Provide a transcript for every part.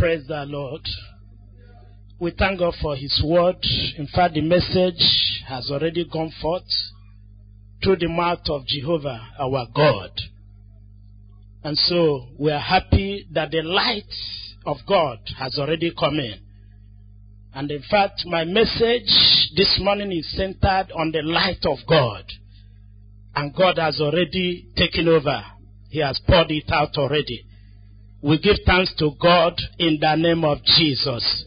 Praise the Lord. We thank God for His word. In fact, the message has already gone forth through the mouth of Jehovah, our God. And so we are happy that the light of God has already come in. And in fact, my message this morning is centered on the light of God. And God has already taken over. He has poured it out already. We give thanks to God in the name of Jesus.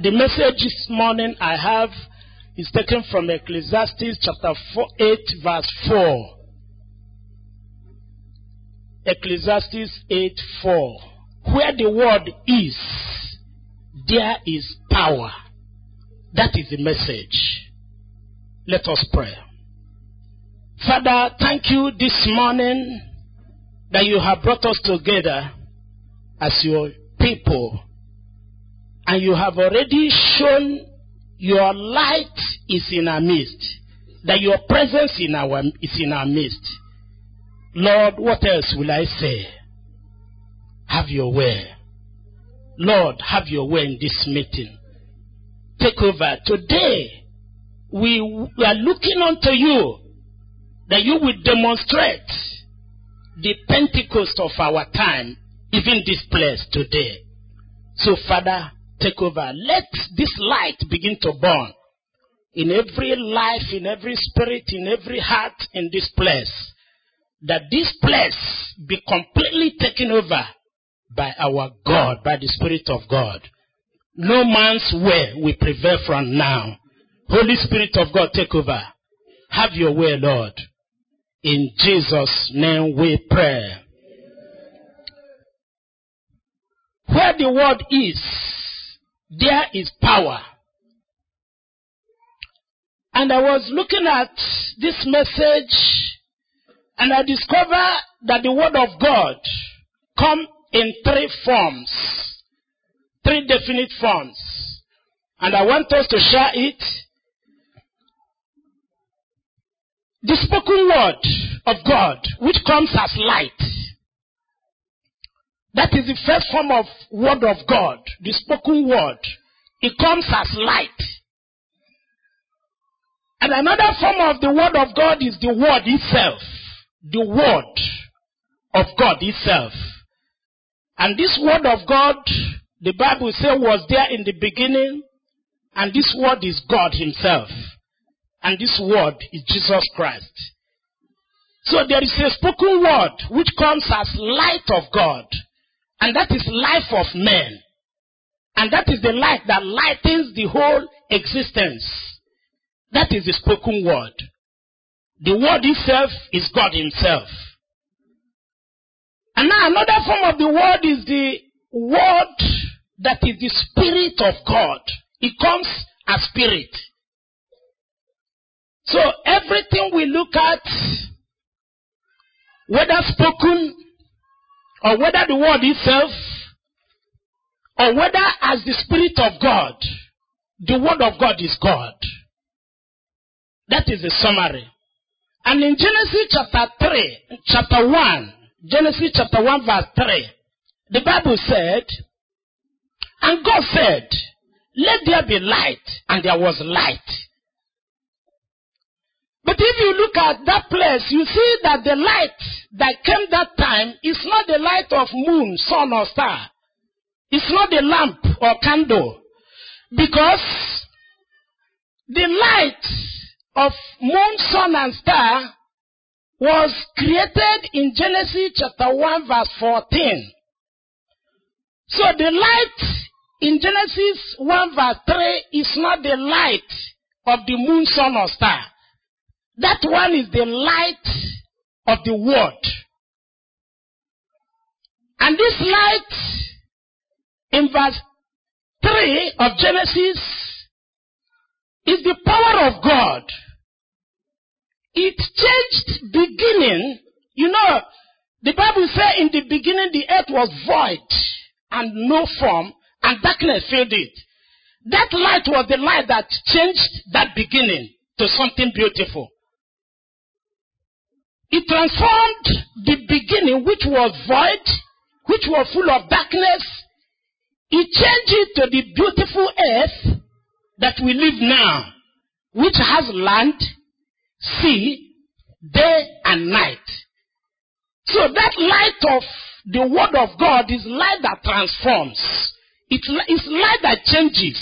The message this morning I have is taken from Ecclesiastes chapter 4, 8 verse 4. Ecclesiastes 8 4. Where the word is, there is power. That is the message. Let us pray. Father, thank you this morning that you have brought us together as your people. And you have already shown your light is in our midst. That your presence in our, is in our midst. Lord, what else will I say? Have your way. Lord, have your way in this meeting. Take over. Today, we, we are looking unto you that you will demonstrate the Pentecost of our time, even this place today. So, Father, take over. Let this light begin to burn in every life, in every spirit, in every heart in this place. That this place be completely taken over by our God, by the Spirit of God. No man's way will prevail from now. Holy Spirit of God, take over. Have your way, Lord. In Jesus' name we pray. Where the word is, there is power. And I was looking at this message and I discovered that the word of God come in three forms. Three definite forms. And I want us to share it. The spoken word of God, which comes as light. That is the first form of word of God, the spoken word. It comes as light. And another form of the word of God is the word itself. The word of God itself. And this word of God, the Bible says, was there in the beginning, and this word is God Himself. And this word is Jesus Christ. So there is a spoken word which comes as light of God. And that is life of man. And that is the light that lightens the whole existence. That is the spoken word. The word itself is God Himself. And now another form of the word is the word that is the Spirit of God. It comes as Spirit. So everything we look at, whether spoken or whether the word itself, or whether as the Spirit of God, the word of God is God. That is the summary. And in Genesis chapter 3, chapter 1, Genesis chapter 1 verse 3, the Bible said, and God said, let there be light, and there was light. But if you look at that place, you see that the light that came that time is not the light of moon, sun, or star. It's not the lamp or candle. Because the light of moon, sun, and star was created in Genesis chapter 1 verse 14. So the light in Genesis 1 verse 3 is not the light of the moon, sun, or star. That one is the light of the world. And this light in verse 3 of Genesis is the power of God. It changed beginning. You know, the Bible says in the beginning the earth was void and no form and darkness filled it. That light was the light that changed that beginning to something beautiful. It transformed the beginning, which was void, which was full of darkness, He changed it to the beautiful earth that we live now, which has land, sea, day and night. So that light of the word of God is light that transforms. It is light that changes.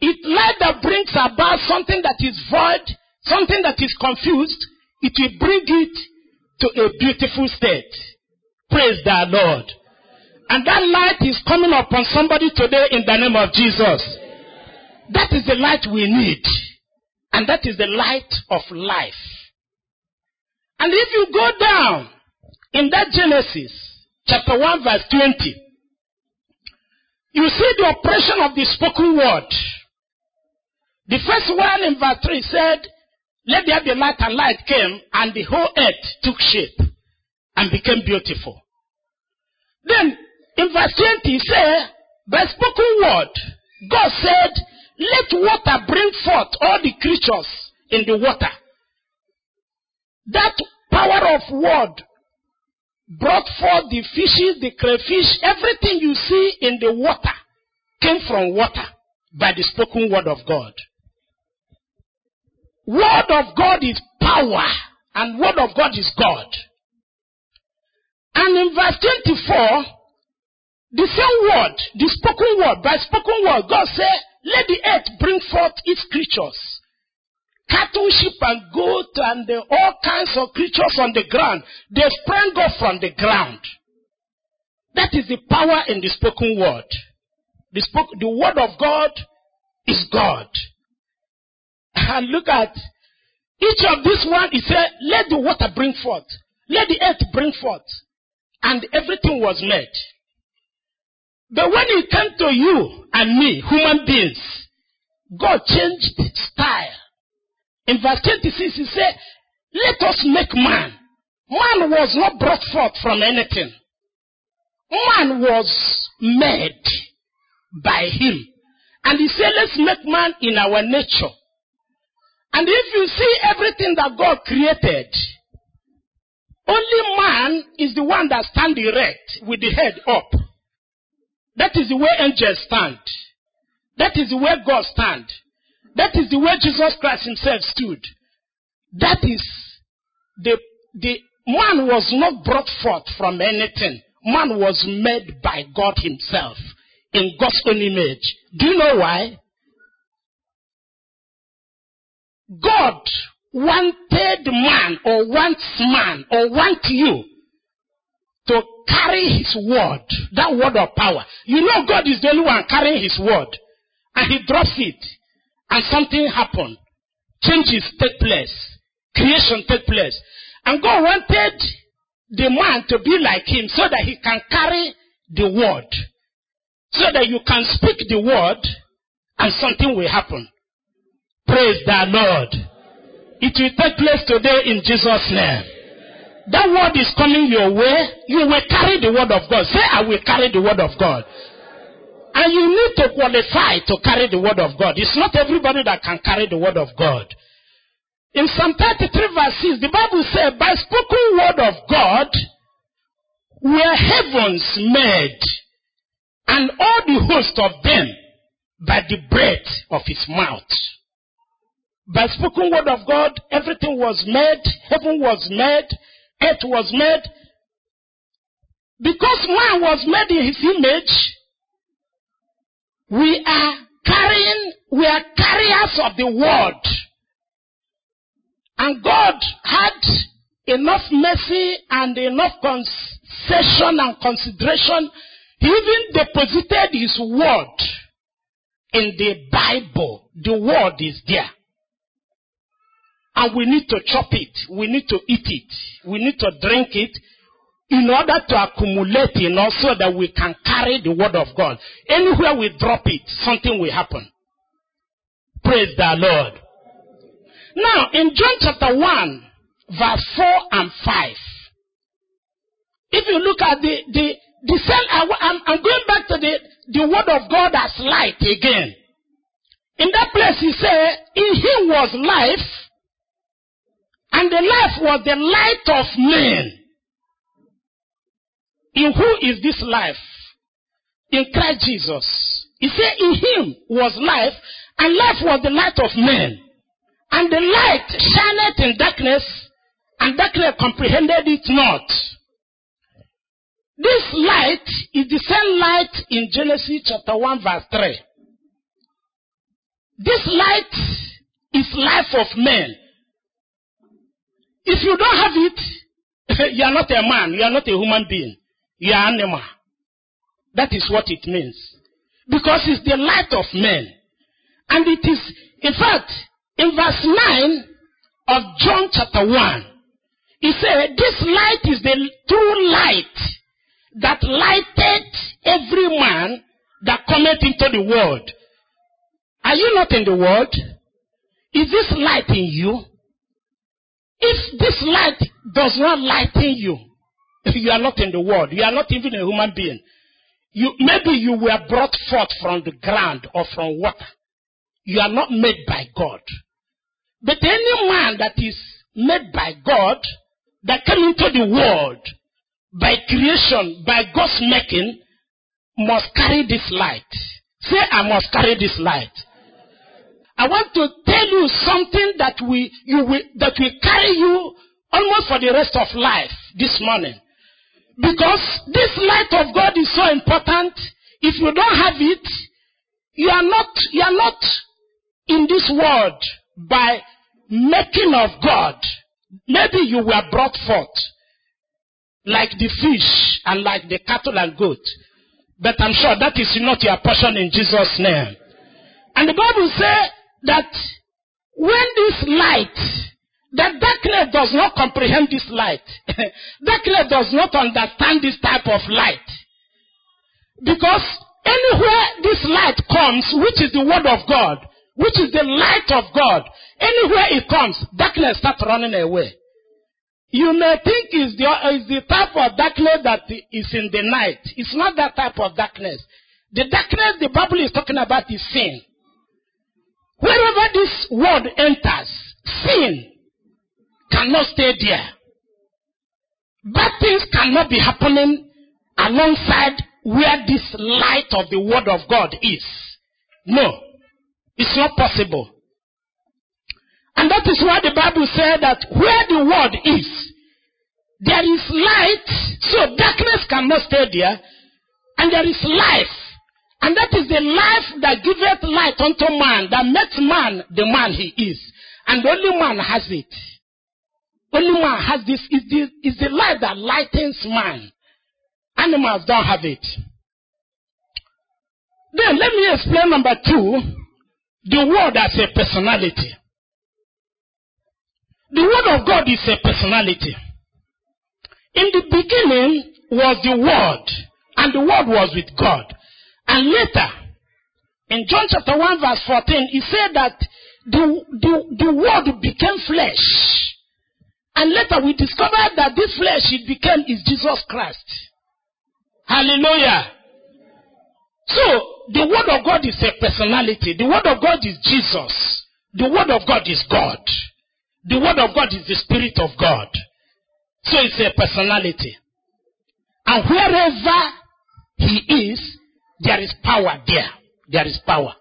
It's light that brings about something that is void, something that is confused. It will bring it to a beautiful state. Praise the Lord. And that light is coming upon somebody today in the name of Jesus. That is the light we need. And that is the light of life. And if you go down in that Genesis chapter 1 verse 20, you see the operation of the spoken word. The first one in verse 3 said, Let there be light, and light came, and the whole earth took shape and became beautiful. Then in verse 20, he said, By spoken word, God said, Let water bring forth all the creatures in the water. That power of word brought forth the fishes, the crayfish, everything you see in the water came from water by the spoken word of God. Word of God is power, and word of God is God. And in verse 24, the same word, the spoken word, by spoken word, God said, Let the earth bring forth its creatures cattle, sheep, and goat, and uh, all kinds of creatures on the ground. They sprang up from the ground. That is the power in the spoken word. The, spoke, the word of God is God. And look at each of these one, he said, let the water bring forth. Let the earth bring forth. And everything was made. But when it came to you and me, human beings, God changed style. In verse 26, he said, Let us make man. Man was not brought forth from anything. Man was made by him. And he said, Let's make man in our nature. And if you see everything that God created, only man is the one that stands erect with the head up. That is the way angels stand. That is the way God stand. That is the way Jesus Christ himself stood. That is the, the man was not brought forth from anything. Man was made by God himself in God's own image. Do you know why? God wanted man or wants man or wants you to carry his word, that word of power. You know God is the only one carrying his word and he drops it and something happened. Changes take place. Creation take place. And God wanted the man to be like him so that he can carry the word. So that you can speak the word and something will happen. Praise the Lord. It will take place today in Jesus' name. That word is coming your way. You will carry the word of God. Say, I will carry the word of God. And you need to qualify to carry the word of God. It's not everybody that can carry the word of God. In Psalm 33 verse 6, the Bible says, by spoken word of God were heavens made, and all the host of them by the breath of his mouth. By spoken word of God, everything was made, heaven was made, earth was made. Because man was made in his image, we are carrying, we are carriers of the word. And God had enough mercy and enough concession and consideration. He even deposited his word in the Bible. The word is there. And we need to chop it. We need to eat it. We need to drink it in order to accumulate in us so that we can carry the word of God. Anywhere we drop it, something will happen. Praise the Lord. Now, in John chapter 1, verse 4 and 5, if you look at the, the, the same, I'm, I'm going back to the, the word of God as light again. In that place, he said, In him was life, and the life was the light of men. In who is this life? in Christ Jesus. He said, In him was life, and life was the light of men. And the light shineth in darkness, and darkness comprehended it not. This light is the same light in Genesis chapter 1, verse 3. This light is life of men. If you don't have it, you are not a man, you are not a human being, you are an animal. That is what it means. Because it's the light of men. And it is, in fact, in verse 9 of John chapter 1, he said, This light is the true light that lighted every man that cometh into the world. Are you not in the world? Is this light in you? If this light does not lighten you, if you are not in the world. You are not even a human being. You, maybe you were brought forth from the ground or from water. You are not made by God. But any man that is made by God, that came into the world by creation, by God's making, must carry this light. Say, I must carry this light. I want to tell you something that we you will that will carry you almost for the rest of life this morning. Because this light of God is so important. If you don't have it, you are not you are not in this world by making of God. Maybe you were brought forth like the fish and like the cattle and goat. But I'm sure that is not your portion in Jesus' name. And the Bible says that when this light, that darkness does not comprehend this light. darkness does not understand this type of light. Because anywhere this light comes, which is the word of God, which is the light of God, anywhere it comes, darkness starts running away. You may think it's the, it's the type of darkness that is in the night. It's not that type of darkness. The darkness the Bible is talking about is sin. Wherever this word enters, sin cannot stay there. Bad things cannot be happening alongside where this light of the word of God is. No, it's not possible. And that is why the Bible said that where the word is, there is light, so darkness cannot stay there, and there is life. And that is the life that giveth light unto man, that makes man the man he is. And only man has it. Only man has this, is the, is the light that lightens man. Animals don't have it. Then let me explain number two, the word as a personality. The word of God is a personality. In the beginning was the word, and the word was with God. And later, in John chapter 1 verse 14, he said that the, the, the word became flesh. And later we discovered that this flesh it became is Jesus Christ. Hallelujah. So, the word of God is a personality. The word of God is Jesus. The word of God is God. The word of God is the spirit of God. So it's a personality. And wherever he is, there is power there. There is power.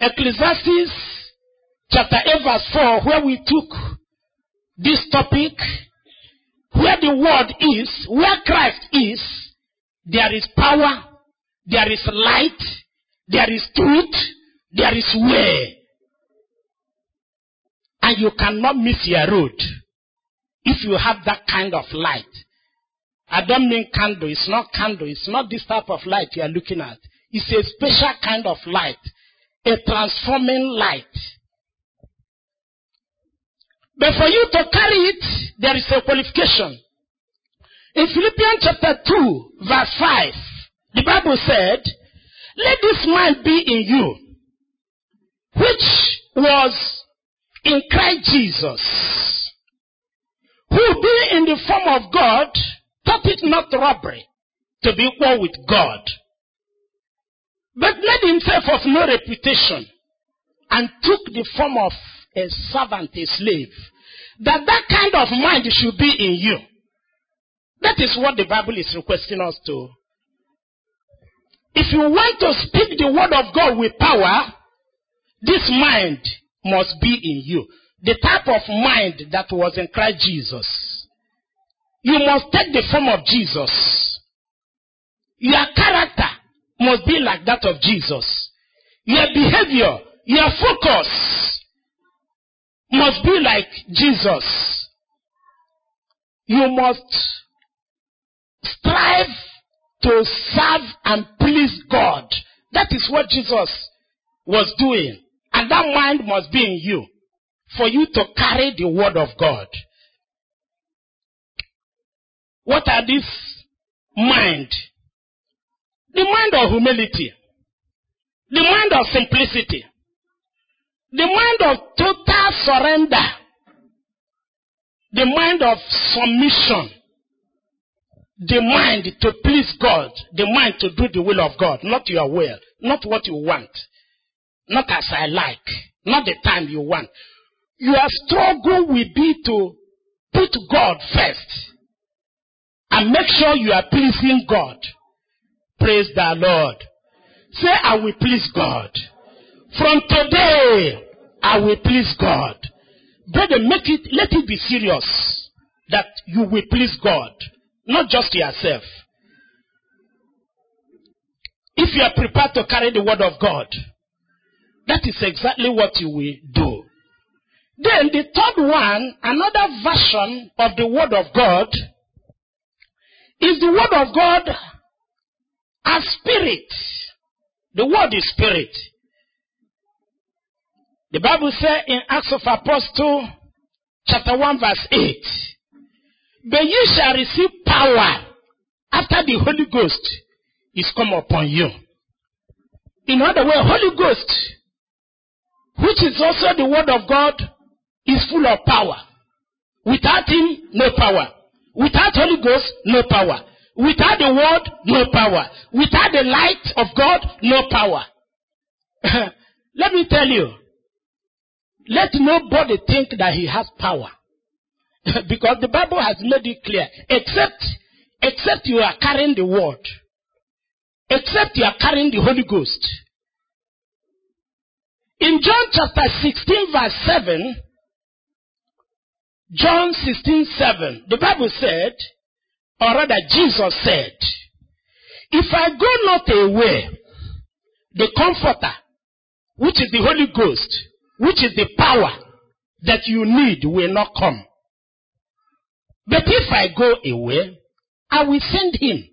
Ecclesiastes chapter 8 verse 4, where we took this topic, where the word is, where Christ is, there is power, there is light, there is truth, there is way. And you cannot miss your road if you have that kind of light. I don't mean candle. It's not candle. It's not this type of light you are looking at. It's a special kind of light, a transforming light. But for you to carry it, there is a qualification. In Philippians chapter 2, verse 5, the Bible said, Let this mind be in you, which was in Christ Jesus, who being in the form of God, thought it not robbery to be equal with God, but made himself of no reputation and took the form of a servant, a slave. That that kind of mind should be in you. That is what the Bible is requesting us to If you want to speak the word of God with power, this mind must be in you. The type of mind that was in Christ Jesus. You must take the form of Jesus. Your character must be like that of Jesus. Your behavior, your focus must be like Jesus. You must strive to serve and please God. That is what Jesus was doing. And that mind must be in you for you to carry the word of God. What are these mind? The mind of humility. The mind of simplicity. The mind of total surrender. The mind of submission. The mind to please God. The mind to do the will of God. Not your will. Not what you want. Not as I like. Not the time you want. Your struggle will be to put God first. And make sure you are pleasing God. Praise the Lord. Say, I will please God. From today, I will please God. Brother, make it, let it be serious that you will please God, not just yourself. If you are prepared to carry the word of God, that is exactly what you will do. Then the third one, another version of the word of God, is the word of God as spirit. The word is spirit. The Bible says in Acts of Apostles, chapter 1, verse 8, But you shall receive power after the Holy Ghost is come upon you. In other words, Holy Ghost, which is also the word of God, is full of power. Without him, no power. Without Holy Ghost, no power. Without the word, no power. Without the light of God, no power. Let me tell you, let nobody think that he has power. because the Bible has made it clear. Except, except you are carrying the word. Except you are carrying the Holy Ghost. In John chapter 16 verse 7, John 16 7, the Bible said, or rather Jesus said, If I go not away, the Comforter, which is the Holy Ghost, which is the power that you need, will not come. But if I go away, I will send him.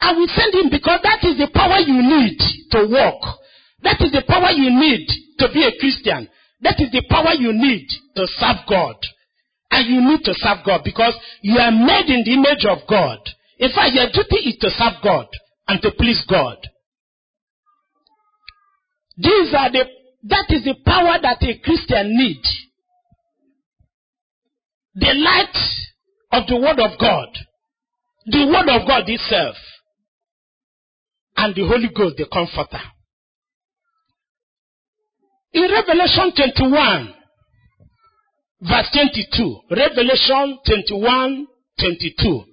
I will send him because that is the power you need to walk. That is the power you need to be a Christian. That is the power you need to serve God. And you need to serve God because you are made in the image of God. In fact, your duty is to serve God and to please God. These are the, that is the power that a Christian needs. The light of the Word of God. The Word of God itself. And the Holy Ghost, the Comforter. In Revelation 21, verse 22, Revelation 21, 22,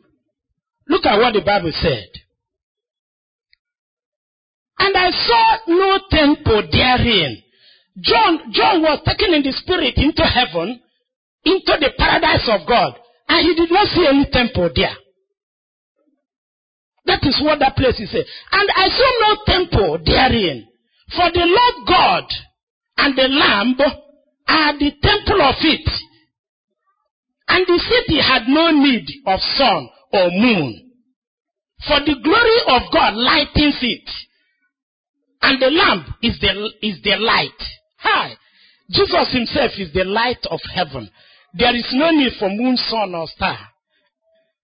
look at what the Bible said. And I saw no temple therein. John, John was taken in the spirit into heaven, into the paradise of God, and he did not see any temple there. That is what that place is saying. And I saw no temple therein. For the Lord God and the Lamb are the temple of it. And the city had no need of sun or moon. For the glory of God lightens it. And the lamp is the, is the light. Hi. Jesus himself is the light of heaven. There is no need for moon, sun, or star.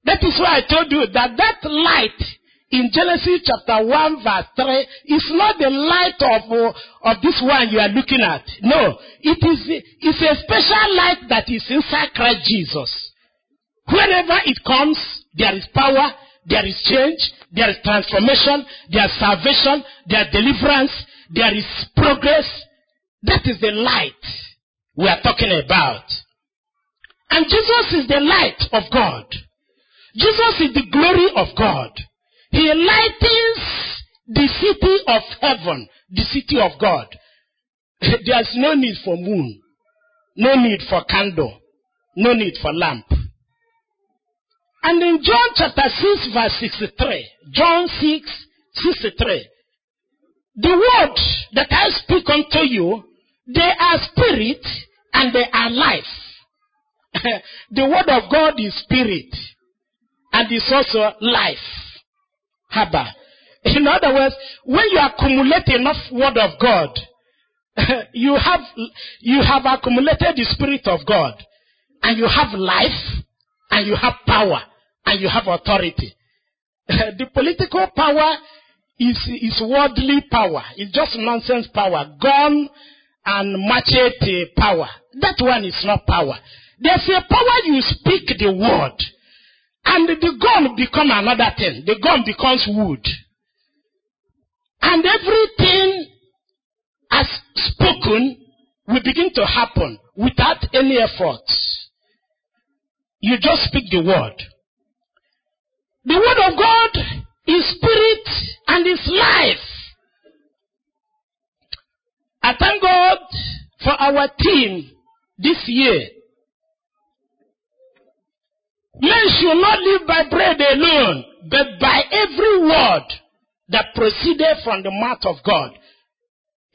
That is why I told you that that light in Genesis chapter 1 verse 3 is not the light of, uh, of this one you are looking at. No, it is it's a special light that is inside Christ Jesus. Wherever it comes, there is power, there is change, there is transformation, there is salvation, there is deliverance, there is progress. That is the light we are talking about. And Jesus is the light of God. Jesus is the glory of God. He lightens the city of heaven, the city of God. There's no need for moon, no need for candle, no need for lamp. And in John chapter 6, verse 63, John 6, 63, the word that I speak unto you, they are spirit and they are life. the word of God is spirit and is also life. Haba. In other words, when you accumulate enough word of God, you have you have accumulated the spirit of God, and you have life, and you have power, and you have authority. the political power is is worldly power. It's just nonsense power, gun and machete power. That one is not power. There's a power you speak the word, and the gun become another thing. The gun becomes wood. And everything as spoken will begin to happen without any effort. You just speak the word. The word of God is spirit and is life. I thank God for our team this year. Men should not live by bread alone, but by every word that proceeded from the mouth of God.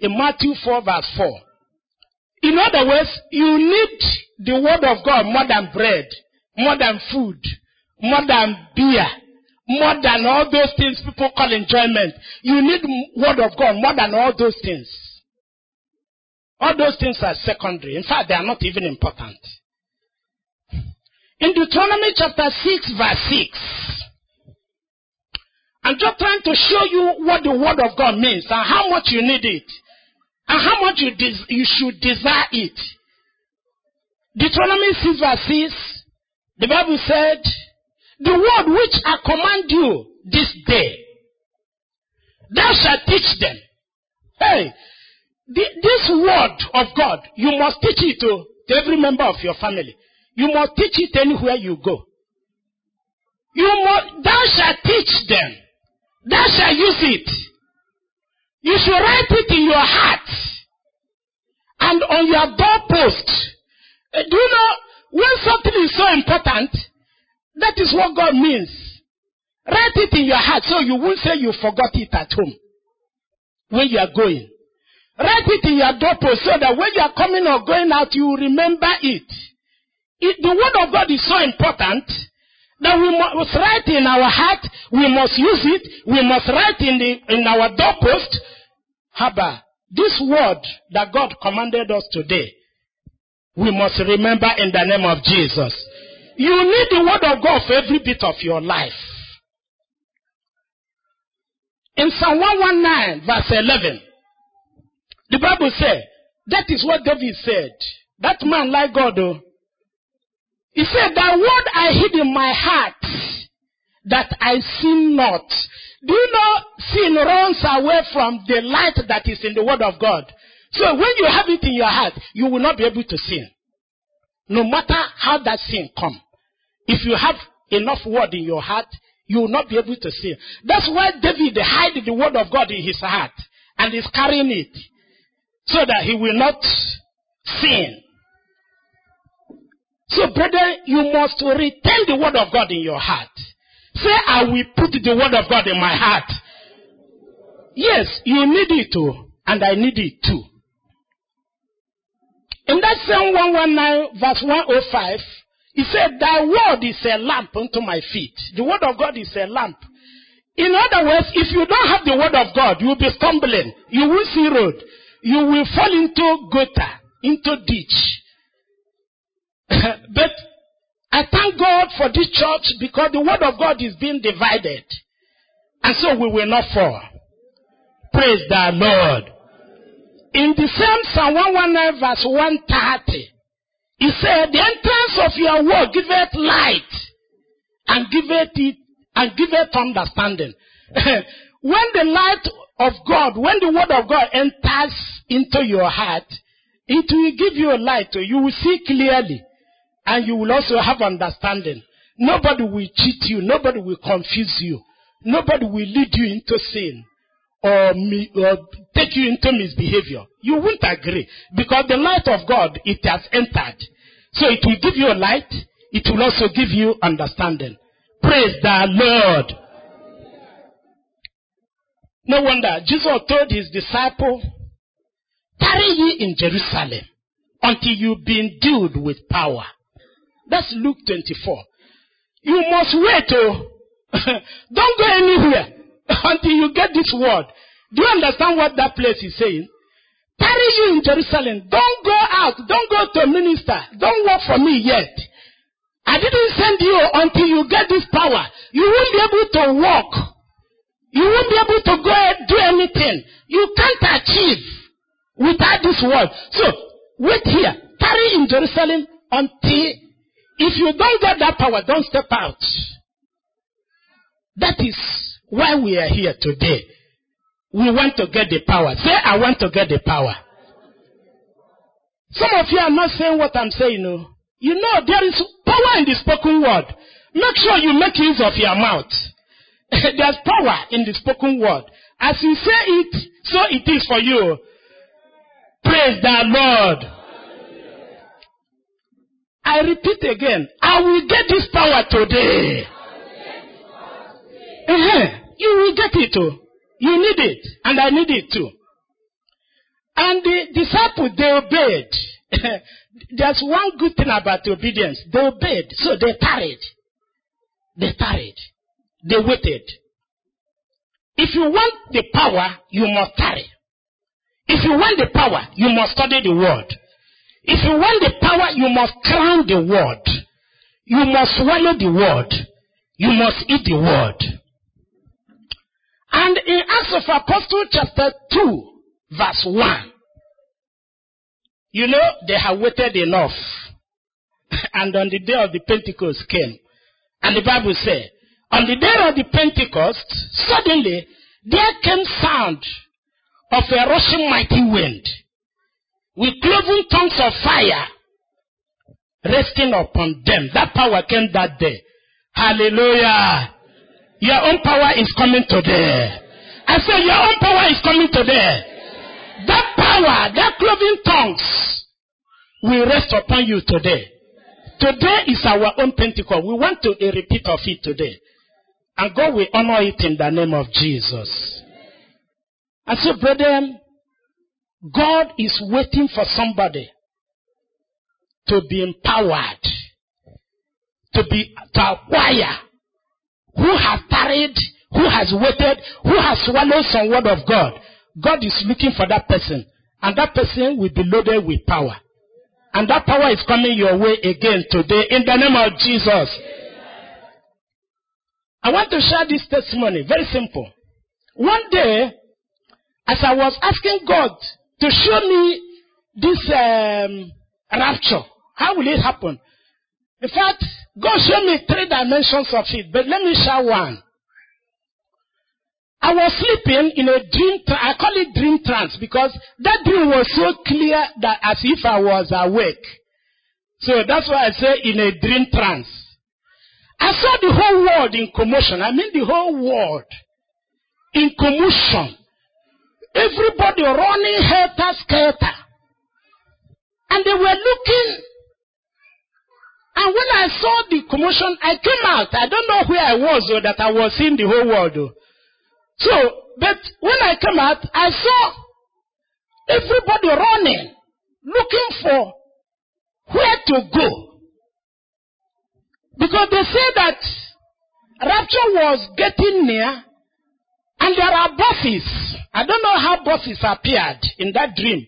In Matthew 4 verse 4. In other words, you need the word of God more than bread, more than food, more than beer, more than all those things people call enjoyment. You need word of God more than all those things. All those things are secondary. In fact, they are not even important. In Deuteronomy chapter 6 verse 6, I'm just trying to show you what the word of God means and how much you need it and how much you, des- you should desire it. Deuteronomy 6 verse 6, the Bible said, The word which I command you this day, thou shalt teach them. Hey, this word of God, you must teach it to, to every member of your family. You must teach it anywhere you go. You must, thou shalt teach them. Thou shalt use it. You should write it in your heart and on your doorpost. Uh, do you know when something is so important? That is what God means. Write it in your heart so you won't say you forgot it at home when you are going. Write it in your doorpost so that when you are coming or going out, you remember it. It. The word of God is so important that we must write in our heart, we must use it, we must write in, the, in our doorpost. Haba, this word that God commanded us today, we must remember in the name of Jesus. You need the word of God for every bit of your life. In Psalm 119, verse 11, the Bible says, that is what David said. That man like God, though. He said, That word I hid in my heart, that I sin not. Do you know sin runs away from the light that is in the word of God? So when you have it in your heart, you will not be able to sin. No matter how that sin come. If you have enough word in your heart, you will not be able to sin. That's why David hid the word of God in his heart and is carrying it so that he will not sin. So, brother, you must retain the word of God in your heart. Say, I will put the word of God in my heart. Yes, you need it too, and I need it too. In that same 119 verse 105, he said, Thy word is a lamp unto my feet. The word of God is a lamp. In other words, if you don't have the word of God, you'll be stumbling. You will see road. You will fall into gutter, into ditch. but I thank God for this church because the word of God is being divided. And so we will not fall. Praise the Lord. In the same Psalm 119 verse 130, he said, The entrance of your word giveth light and giveth it and giveth understanding. when the light of God, when the word of God enters into your heart, it will give you a light. You will see clearly and you will also have understanding. Nobody will cheat you. Nobody will confuse you. nobody will lead you into sin or, mi- or take you into misbehavior. You won't agree because the light of God, it has entered. So it will give you light. It will also give you understanding. Praise the Lord. No wonder Jesus told his disciple, tarry ye in Jerusalem until you be endued with power. That's Luke 24. You must wait, oh. Don't go anywhere until you get this word. Do you understand what that place is saying? Tarry you in Jerusalem. Don't go out. Don't go to a minister. Don't work for me yet. I didn't send you until you get this power. You won't be able to walk. You won't be able to go and do anything. You can't achieve without this word. So, wait here. Tarry in Jerusalem until, if you don't get that power, don't step out. That is why we are here today. We want to get the power. Say, I want to get the power. Some of you are not saying what I'm saying. No. You know, there is power in the spoken word. Make sure you make use of your mouth. There's power in the spoken word. As you say it, so it is for you. Praise the Lord. I repeat again, I will get this power today. Uh-huh. You will get it too. You need it, and I need it too. And the disciples, they obeyed. There's one good thing about obedience. They obeyed, so they tarried. They tarried. They waited. If you want the power, you must tarry. If you want the power, you must study the word. If you want the power, you must crown the word. You must swallow the word. You must eat the word. And in Acts of Apostle chapter 2, verse 1, you know, they have waited enough. and on the day of the Pentecost came. And the Bible said, on the day of the Pentecost, suddenly there came sound of a rushing mighty wind with cloven tongues of fire resting upon them. That power came that day. Hallelujah. Your own power is coming today. I say your own power is coming today. That power, that cloven tongues will rest upon you today. Today is our own Pentecost. We want to a repeat of it today. And God will honor it in the name of Jesus. I so, brethren, God is waiting for somebody to be empowered, to be to acquire, who has tarried, who has waited, who has swallowed some word of God. God is looking for that person, and that person will be loaded with power. And that power is coming your way again today in the name of Jesus. I want to share this testimony. Very simple. One day, as I was asking God to show me this um, rapture, how will it happen? In fact, God showed me three dimensions of it, but let me share one. I was sleeping in a dream, I call it dream trance because that dream was so clear that as if I was awake. So that's why I say in a dream trance. I saw the whole world in commotion. I mean the whole world in commotion. Everybody running helter skelter. And they were looking. And when I saw the commotion, I came out. I don't know where I was or that I was seeing the whole world. So, but when I came out, I saw everybody running, looking for where to go. Because they say that rapture was getting near, and there are buses. I don't know how buses appeared in that dream.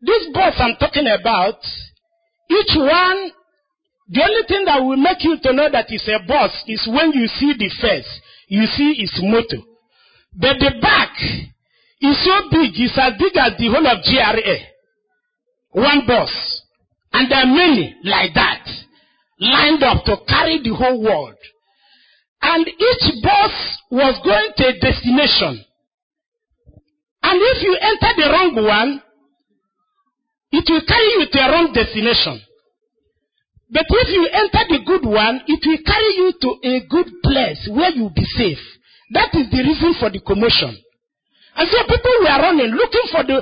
This bus I'm talking about, each one, the only thing that will make you to know that it's a bus is when you see the face, you see its motor. But the back is so big, it's as big as the whole of GRA. One bus. And there are many like that, lined up to carry the whole world. And each bus was going to a destination. And if you enter the wrong one, it will carry you to a wrong destination. But if you enter the good one, it will carry you to a good place where you'll be safe. That is the reason for the commotion. And so people were running, looking for the.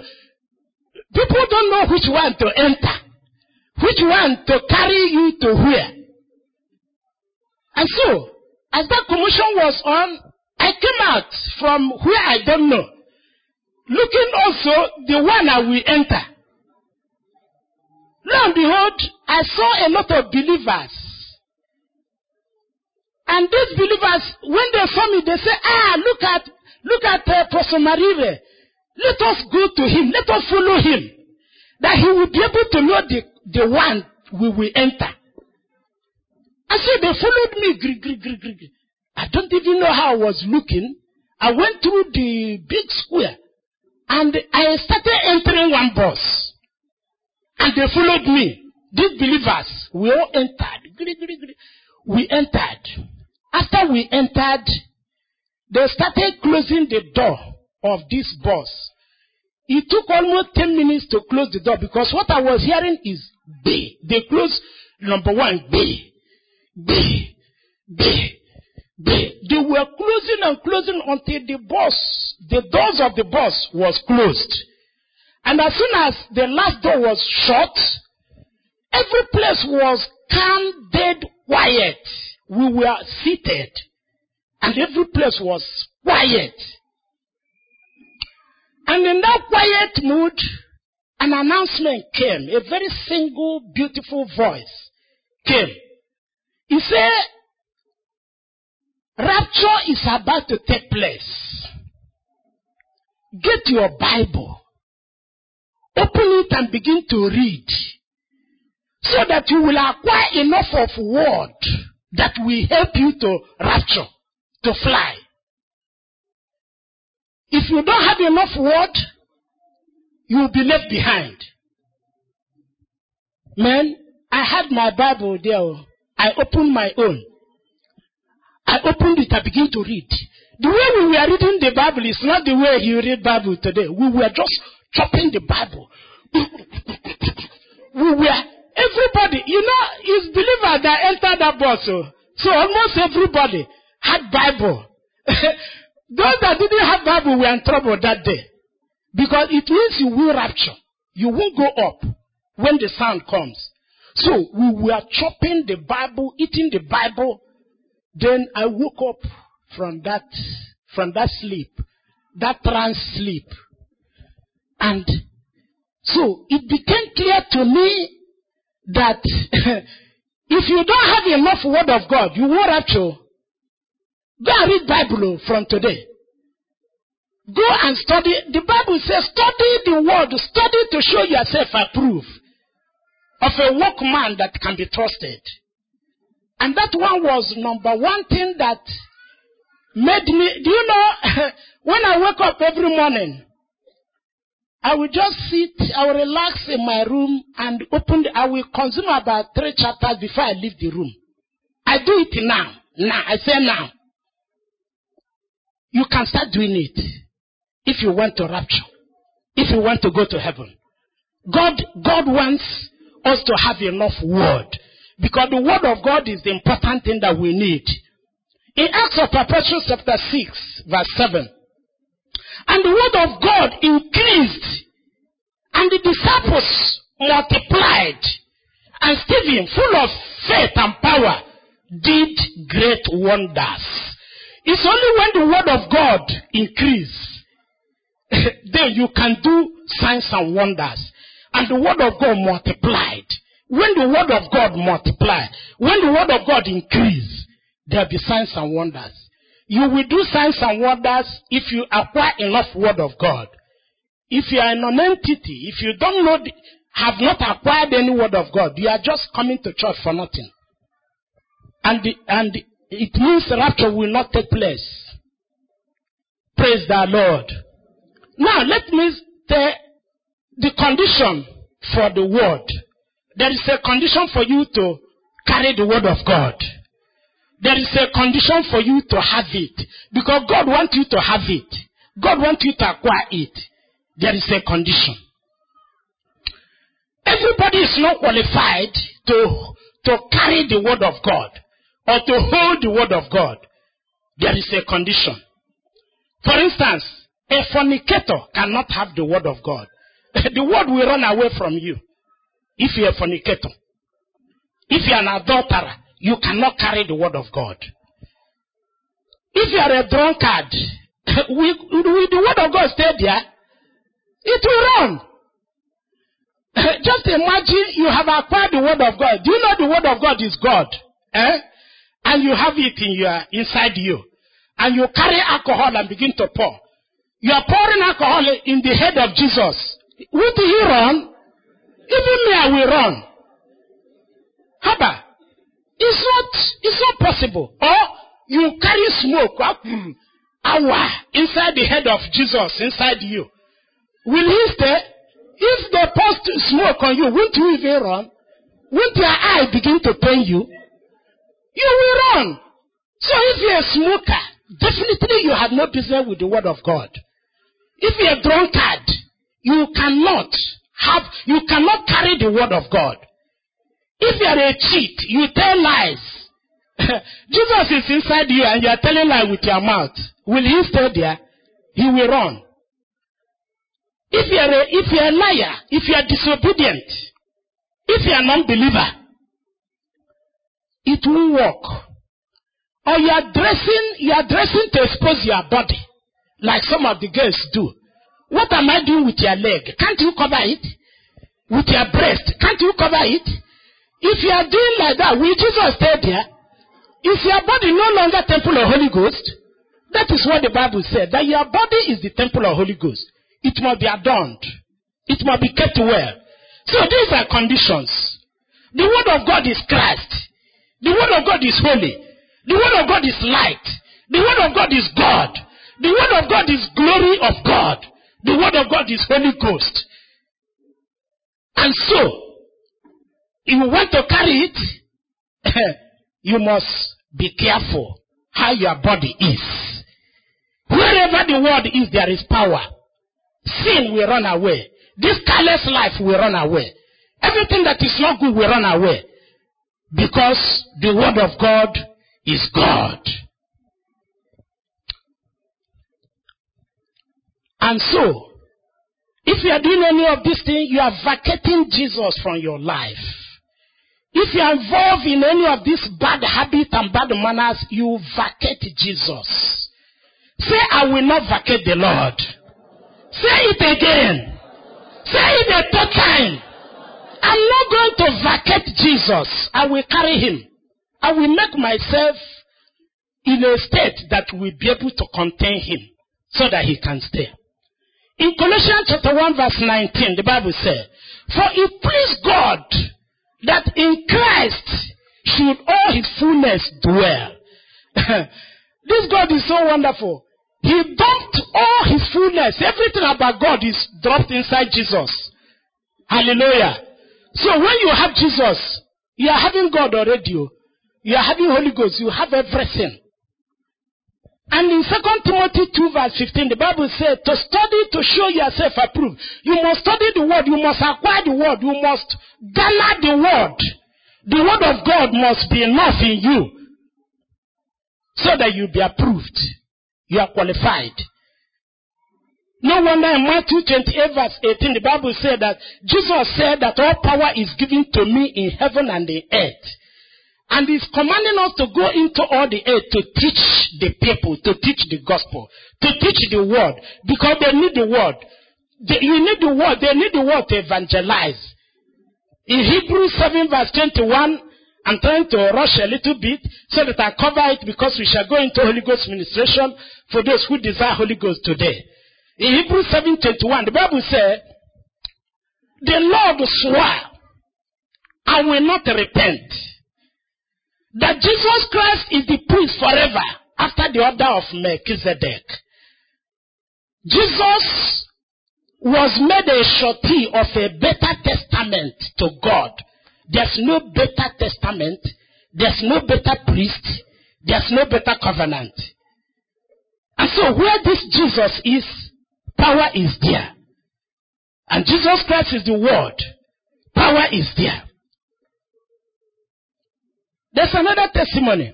People don't know which one to enter, which one to carry you to where. And so, as that commotion was on, I came out from where I don't know, looking also the one I will enter. Lo and behold, I saw a lot of believers. And these believers, when they saw me, they say, ah, look at, look at uh, Pastor Marire. Let us go to him. Let us follow him. That he will be able to know the, the one we will enter. And so they followed me. Gri, gri, gri, gri. I don't even know how I was looking. I went through the big square and I started entering one bus. And they followed me. These believers, we all entered. Gri, gri, gri. We entered. After we entered, they started closing the door of this bus. It took almost 10 minutes to close the door because what I was hearing is B. They closed number one, B. B. B. B. They were closing and closing until the bus, the doors of the bus was closed. And as soon as the last door was shut, every place was calm, dead, quiet. We were seated and every place was quiet. And in that quiet mood, an announcement came. A very single, beautiful voice came. He said, Rapture is about to take place. Get your Bible. Open it and begin to read. So that you will acquire enough of word that will help you to rapture, to fly. If you don't have enough word, you will be left behind. Man, I had my Bible there. Oh. I opened my own. I opened it, I began to read. The way we were reading the Bible is not the way you read Bible today. We were just chopping the Bible. we were everybody, you know, it's believers that entered that bus. So, so almost everybody had Bible. Those that didn't have Bible were in trouble that day. Because it means you will rapture. You won't go up when the sound comes. So we were chopping the Bible, eating the Bible. Then I woke up from that, from that sleep, that trance sleep. And so it became clear to me that if you don't have enough word of God, you won't have to. Go and read Bible from today. Go and study. The Bible says, study the word, study to show yourself approved of a workman that can be trusted. And that one was number one thing that made me. Do you know, when I wake up every morning, I will just sit, I will relax in my room and open, I will consume about three chapters before I leave the room. I do it now. Now. I say now. You can start doing it if you want to rapture, if you want to go to heaven. God, God wants us to have enough word because the word of God is the important thing that we need. In Acts of Apostles chapter 6 verse 7, and the word of God increased, and the disciples multiplied, and Stephen, full of faith and power, did great wonders. It's only when the word of God increase, then you can do signs and wonders. And the word of God multiplied. When the word of God multiplied, when the word of God increase, there'll be signs and wonders. You will do signs and wonders if you acquire enough word of God. If you are an entity, if you don't know, the, have not acquired any word of God, you are just coming to church for nothing. And the, and the, it means the rapture will not take place. Praise the Lord. Now let me tell the condition for the word. There is a condition for you to carry the word of God. There is a condition for you to have it. Because God wants you to have it. God wants you to acquire it. There is a condition. Everybody is not qualified to, to carry the word of God or to hold the word of God. There is a condition. For instance, a fornicator cannot have the word of God. the word will run away from you if you're a fornicator. If you're an adulterer, you cannot carry the word of God. If you are a drunkard, the word of God stay there? It will run. Just imagine you have acquired the word of God. Do you know the word of God is God? Eh? And you have it in your inside you. And you carry alcohol and begin to pour. You are pouring alcohol in the head of Jesus. Would he run? Even me, I will run. Haba. It's not, it's not possible. Or you carry smoke, up hmm, hour inside the head of Jesus, inside you. Will he stay? If they post smoke on you, won't you even run? Won't your eye begin to pain you? You will run. So if you're a smoker, definitely you have no business with the word of God. If you're a drunkard, you cannot have, you cannot carry the word of God. If you're a cheat, you tell lies. Jesus is inside you and you're telling lies with your mouth. Will he stay there? He will run. If you're a, if you're a liar, if you're disobedient, if you're a non-believer, it won't work. Or you're dressing, you're dressing to expose your body, like some of the girls do. What am I doing with your leg? Can't you cover it? With your breast, can't you cover it? If you are doing like that, will Jesus stay there? Is your body no longer temple of Holy Ghost? That is what the Bible said, that your body is the temple of Holy Ghost. It must be adorned. It must be kept well. So these are conditions. The word of God is Christ. The word of God is holy. The word of God is light. The word of God is God. The word of God is glory of God. The word of God is Holy Ghost. And so, if you want to carry it, you must be careful how your body is. Wherever the word is, there is power. Sin will run away. This careless life will run away. Everything that is not good will run away. Because the word of God is God. And so, if you are doing any of these things, you are vacating Jesus from your life. If you are involved in any of these bad habits and bad manners, you vacate Jesus. Say, I will not vacate the Lord. Say it again. Say it a third time. I'm not going to vacate Jesus. I will carry him. I will make myself in a state that will be able to contain him so that he can stay. In Colossians chapter 1 verse 19, the Bible says, For it pleased God that in Christ should all his fullness dwell. this God is so wonderful. He dumped all his fullness. Everything about God is dropped inside Jesus. Hallelujah. So when you have Jesus, you are having God already. You are having Holy Ghost. You have everything. And in 2 Timothy 2 verse 15, the Bible says, to study to show yourself approved. You must study the word. You must acquire the word. You must gather the word. The word of God must be enough in you so that you be approved. You are qualified. No wonder in Matthew 28 verse 18, the Bible said that Jesus said that all power is given to me in heaven and in earth. And he's commanding us to go into all the earth to teach the people, to teach the gospel, to teach the word, because they need the word. They, you need the word, they need the word to evangelize. In Hebrews 7 verse 21, I'm trying to rush a little bit so that I cover it because we shall go into Holy Ghost ministration for those who desire Holy Ghost today. In Hebrews 7:21, the Bible says, "The Lord swore and will not repent that Jesus Christ is the priest forever after the order of Melchizedek. Jesus was made a surety of a better testament to God there's no better testament. There's no better priest. There's no better covenant. And so where this Jesus is, power is there. And Jesus Christ is the word. Power is there. There's another testimony.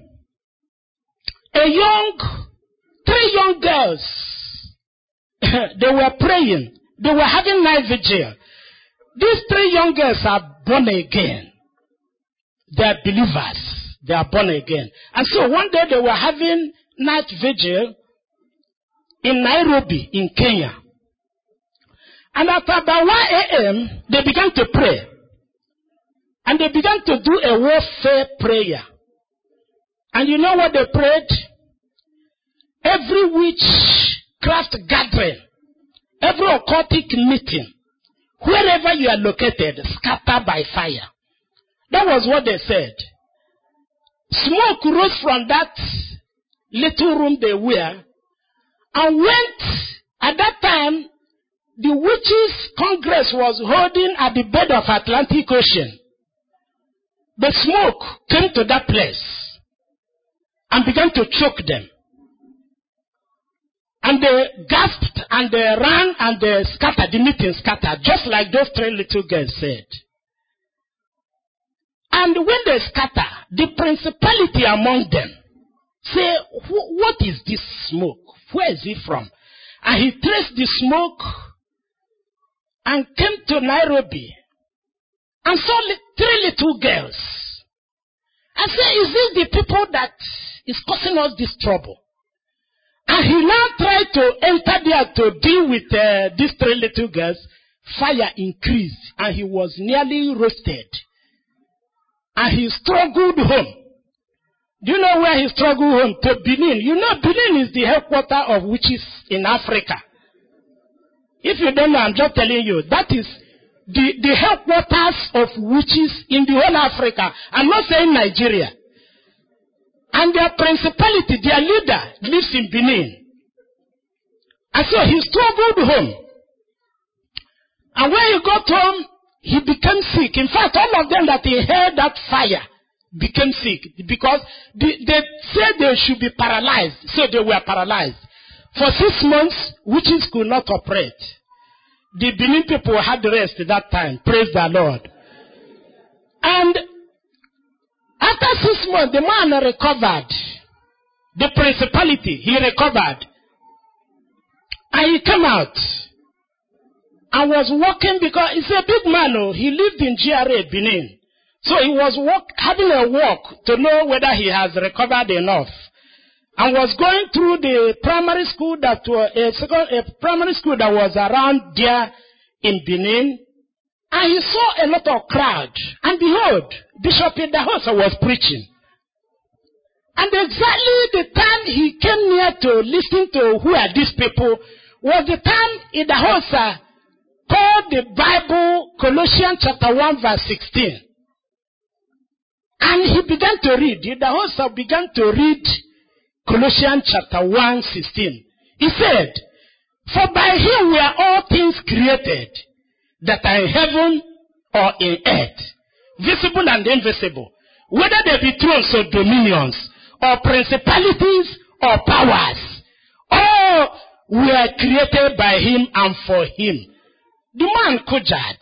A young, three young girls they were praying. They were having night vigil. These three young girls are born again. They are believers. They are born again. And so one day they were having night vigil in Nairobi, in Kenya. And at about 1 a.m., they began to pray. And they began to do a warfare prayer. And you know what they prayed? Every witchcraft gathering, every occultic meeting, wherever you are located, scatter by fire. That was what they said. Smoke rose from that little room they were and went at that time the witches congress was holding at the bed of atlantic ocean the smoke came to that place and began to choke them. And they gasped and they ran and they scattered the meeting scattered just like those three little girls said. And when they scatter the principality among them say what is this smoke? Where is he from? And he traced the smoke and came to Nairobi and saw three little girls. And said, Is this the people that is causing us this trouble? And he now tried to enter there to deal with uh, these three little girls. Fire increased and he was nearly roasted. And he struggled home. Do you know where he struggled home? To Benin. You know, Benin is the headquarters of witches in Africa. If you don't know, I'm just telling you. That is the, the headquarters of witches in the whole Africa. I'm not saying Nigeria. And their principality, their leader, lives in Benin. And so he struggled home. And when he got home, he became sick. In fact, all of them that he heard that fire became sick because they, they said they should be paralyzed, so they were paralyzed. For six months, witches could not operate. The Benin people had rest at that time. Praise the Lord. And after six months, the man recovered. The principality, he recovered. And he came out and was walking because he's a big man. Oh, he lived in GRA, Benin. So he was walk, having a walk to know whether he has recovered enough. And was going through the primary school that was a, a primary school that was around there in Benin. And he saw a lot of crowd. And behold, Bishop Idahosa was preaching. And exactly the time he came near to listen to who are these people was the time Idahosa called the Bible Colossians chapter 1 verse 16. And he began to read. Host began to read Colossians chapter 1, 16. He said, For by him were all things created that are in heaven or in earth, visible and invisible, whether they be thrones or dominions, or principalities or powers. All were created by him and for him. The man kujad.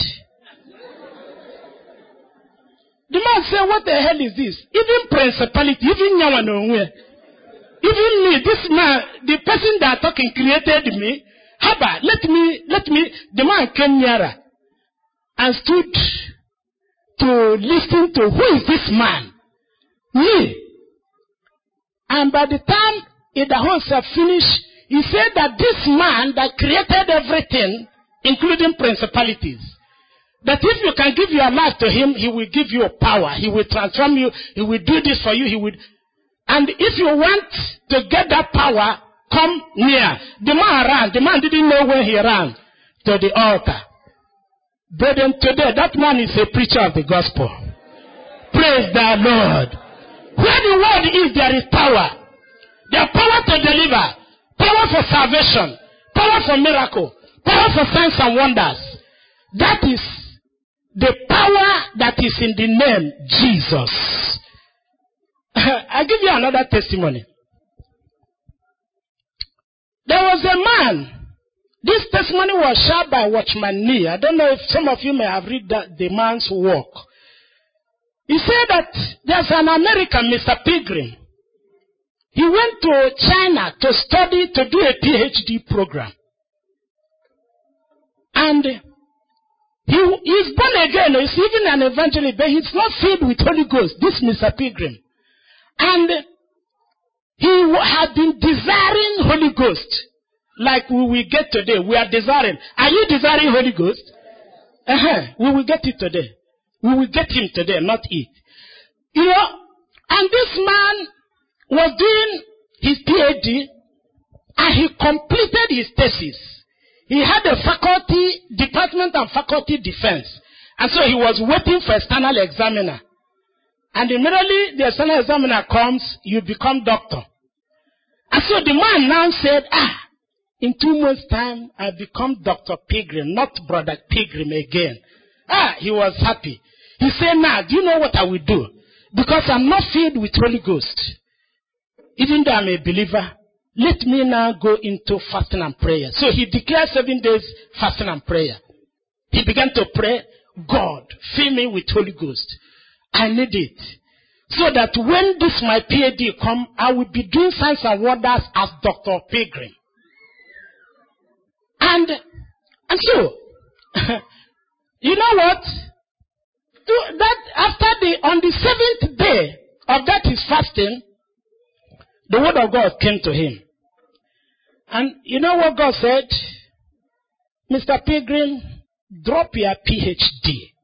The man said, What the hell is this? Even principality, even Yawanongwe, even me, this man, the person that talking created me. Haba, let me, let me, the man came nearer and stood to listen to who is this man? Me. And by the time Idahosa finished, he said that this man that created everything, including principalities, that if you can give your life to him, he will give you power. He will transform you. He will do this for you. He will. And if you want to get that power, come near. The man ran. The man didn't know where he ran to the altar. Brethren, today that man is a preacher of the gospel. Praise the Lord. Where the word is, there is power. There power to deliver, power for salvation, power for miracle, power for signs and wonders. That is the power that is in the name Jesus. I give you another testimony. There was a man. This testimony was shared by Watchman Nee. I don't know if some of you may have read that, the man's work. He said that there's an American, Mr. Pilgrim. He went to China to study, to do a PhD program. And he is born again. He's even an evangelist, but he's not filled with Holy Ghost. This Mr. Pilgrim. And he had been desiring Holy Ghost. Like we will get today. We are desiring. Are you desiring Holy Ghost? Uh-huh. We will get it today. We will get him today, not it. You know, and this man was doing his PhD and he completed his thesis. He had a faculty, department and faculty defense. And so he was waiting for external examiner. And immediately the external examiner comes, you become doctor. And so the man now said, ah, in two months time, I become Dr. Pilgrim, not Brother Pilgrim again. Ah, he was happy. He said, now, do you know what I will do? Because I'm not filled with Holy Ghost. Even though I'm a believer, let me now go into fasting and prayer. So he declared seven days fasting and prayer. He began to pray, God, fill me with Holy Ghost. I need it. So that when this my PhD come, I will be doing signs and wonders as Dr. Pilgrim. And, and so, you know what? That after the, on the seventh day of that his fasting, the word of God came to him. And you know what God said? Mr. Pilgrim, drop your PhD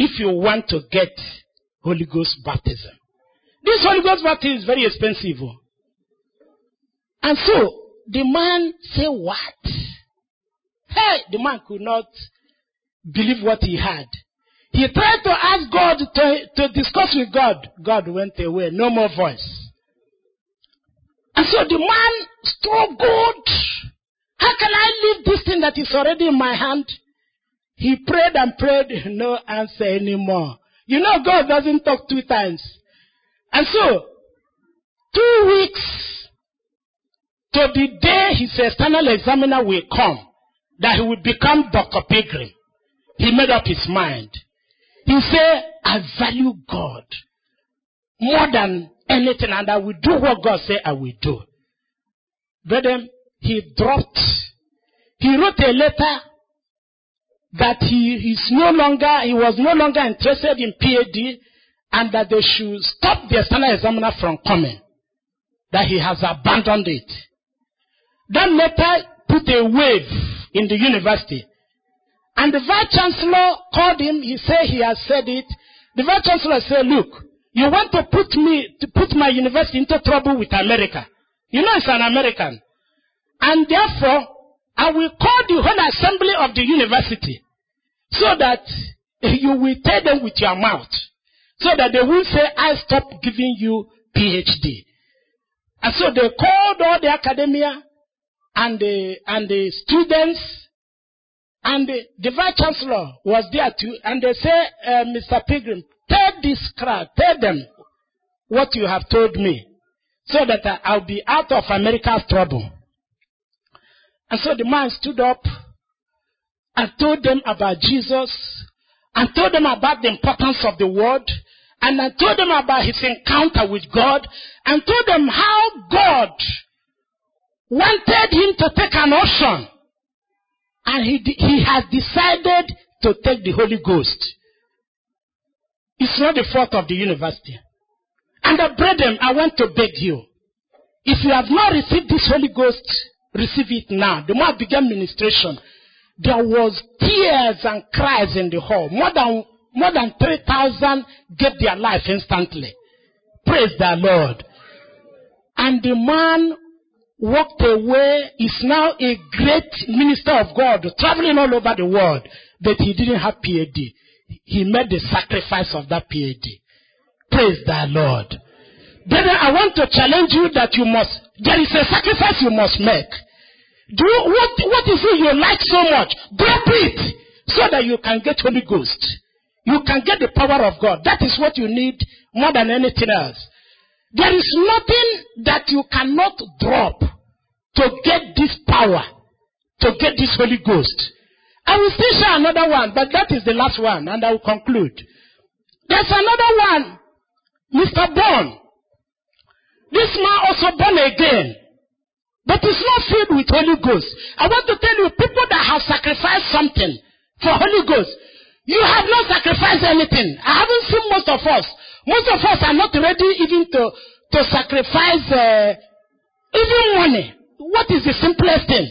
if you want to get Holy Ghost baptism. This Holy Ghost baptism is very expensive. Oh. And so the man said, What? Hey, the man could not believe what he had. He tried to ask God to, to discuss with God. God went away, no more voice. And so the man struggled. How can I leave this thing that is already in my hand? He prayed and prayed, no answer anymore. You know, God doesn't talk two times. And so, two weeks to the day his external examiner will come, that he will become Dr. Pilgrim. He made up his mind. He said, I value God more than anything and I will do what God said I will do. Brethren, he dropped, he wrote a letter that he is no longer, he was no longer interested in PhD and that they should stop the external examiner from coming. That he has abandoned it. That letter put a wave in the university. And the vice chancellor called him, he said he has said it. The vice chancellor said, look, you want to put me, to put my university into trouble with America. You know it's an American. And therefore, I will call the whole assembly of the university so that you will tell them with your mouth. So that they will say, I stop giving you PhD. And so they called all the academia and the, and the students and the, the vice chancellor was there too. And they say, uh, Mr. Pilgrim, Tell this crowd, tell them what you have told me so that I'll be out of America's trouble. And so the man stood up and told them about Jesus and told them about the importance of the word and I told them about his encounter with God and told them how God wanted him to take an ocean and he, he has decided to take the Holy Ghost. It's not the fault of the university. And the brethren, I want to beg you. If you have not received this Holy Ghost, receive it now. The I began ministration, there was tears and cries in the hall. More than more than 3,000 gave their life instantly. Praise the Lord. And the man walked away, is now a great minister of God, traveling all over the world, but he didn't have PhD he made the sacrifice of that PhD. Praise the Lord. Brother, I want to challenge you that you must, there is a sacrifice you must make. Do you, what, what is it you like so much? Drop it so that you can get Holy Ghost. You can get the power of God. That is what you need more than anything else. There is nothing that you cannot drop to get this power, to get this Holy Ghost. I will still share another one, but that is the last one, and I will conclude. There's another one, Mr. Bond. This man also born again. but it's not filled with Holy Ghost. I want to tell you, people that have sacrificed something for Holy Ghost, you have not sacrificed anything. I haven't seen most of us. Most of us are not ready even to, to sacrifice uh, even money. What is the simplest thing?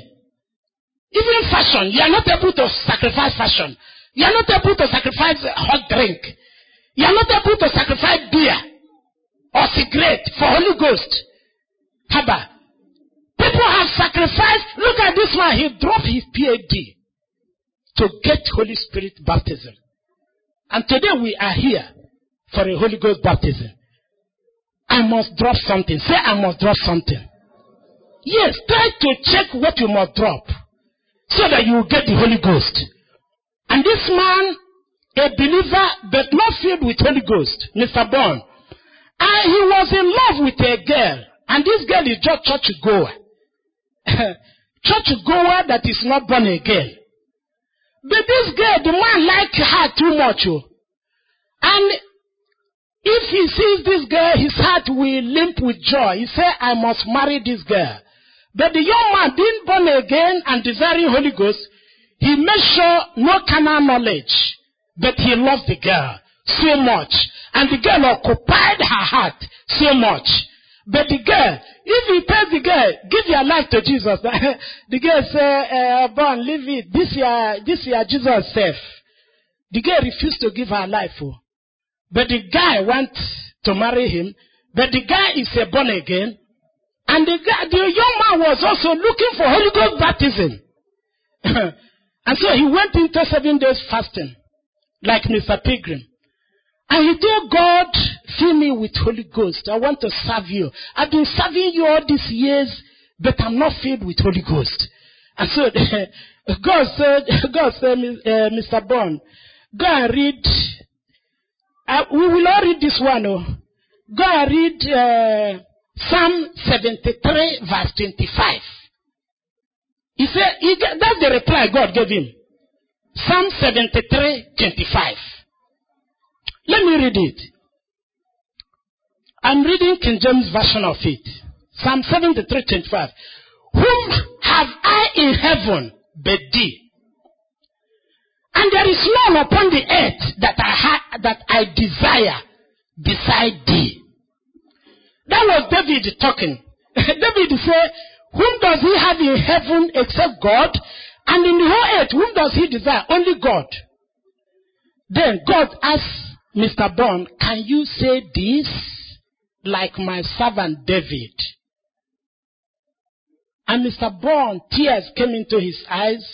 Even fashion, you are not able to sacrifice fashion. You are not able to sacrifice hot drink. You are not able to sacrifice beer or cigarette for Holy Ghost. Haba. People have sacrificed. Look at this man. He dropped his PhD to get Holy Spirit baptism. And today we are here for a Holy Ghost baptism. I must drop something. Say, I must drop something. Yes, try to check what you must drop so that you get the Holy Ghost. And this man, a believer, but not filled with Holy Ghost, Mr. Bond, and he was in love with a girl, and this girl is just church goer. church goer that is not born again. But this girl, the man liked her too much. Oh. And if he sees this girl, his heart will limp with joy. He said, I must marry this girl. But the young man being born again and desiring Holy Ghost, he made sure no carnal knowledge, but he loved the girl so much. And the girl occupied her heart so much. But the girl, if he tells the girl, give your life to Jesus, the girl say, uh, born, leave it. This year, this year Jesus safe. The girl refused to give her life. Oh. But the guy wants to marry him. But the guy is a born again. And the, guy, the young man was also looking for Holy Ghost baptism. and so he went into seven days fasting, like Mr. Pilgrim. And he told God, fill me with Holy Ghost. I want to serve you. I've been serving you all these years, but I'm not filled with Holy Ghost. And so God said, God said, uh, Mr. Bond, go and read. Uh, we will all read this one. Oh. Go and read uh, Psalm 73, verse 25. He said, that's the reply God gave him. Psalm 73, 25. Let me read it. I'm reading King James Version of it. Psalm 73, 25. Whom have I in heaven but thee? And there is none upon the earth that I, ha- that I desire beside thee. That was David talking. David said, Whom does he have in heaven except God? And in the whole earth, whom does he desire? Only God. Then God asked Mr. Bond, Can you say this like my servant David? And Mr. Bond, tears came into his eyes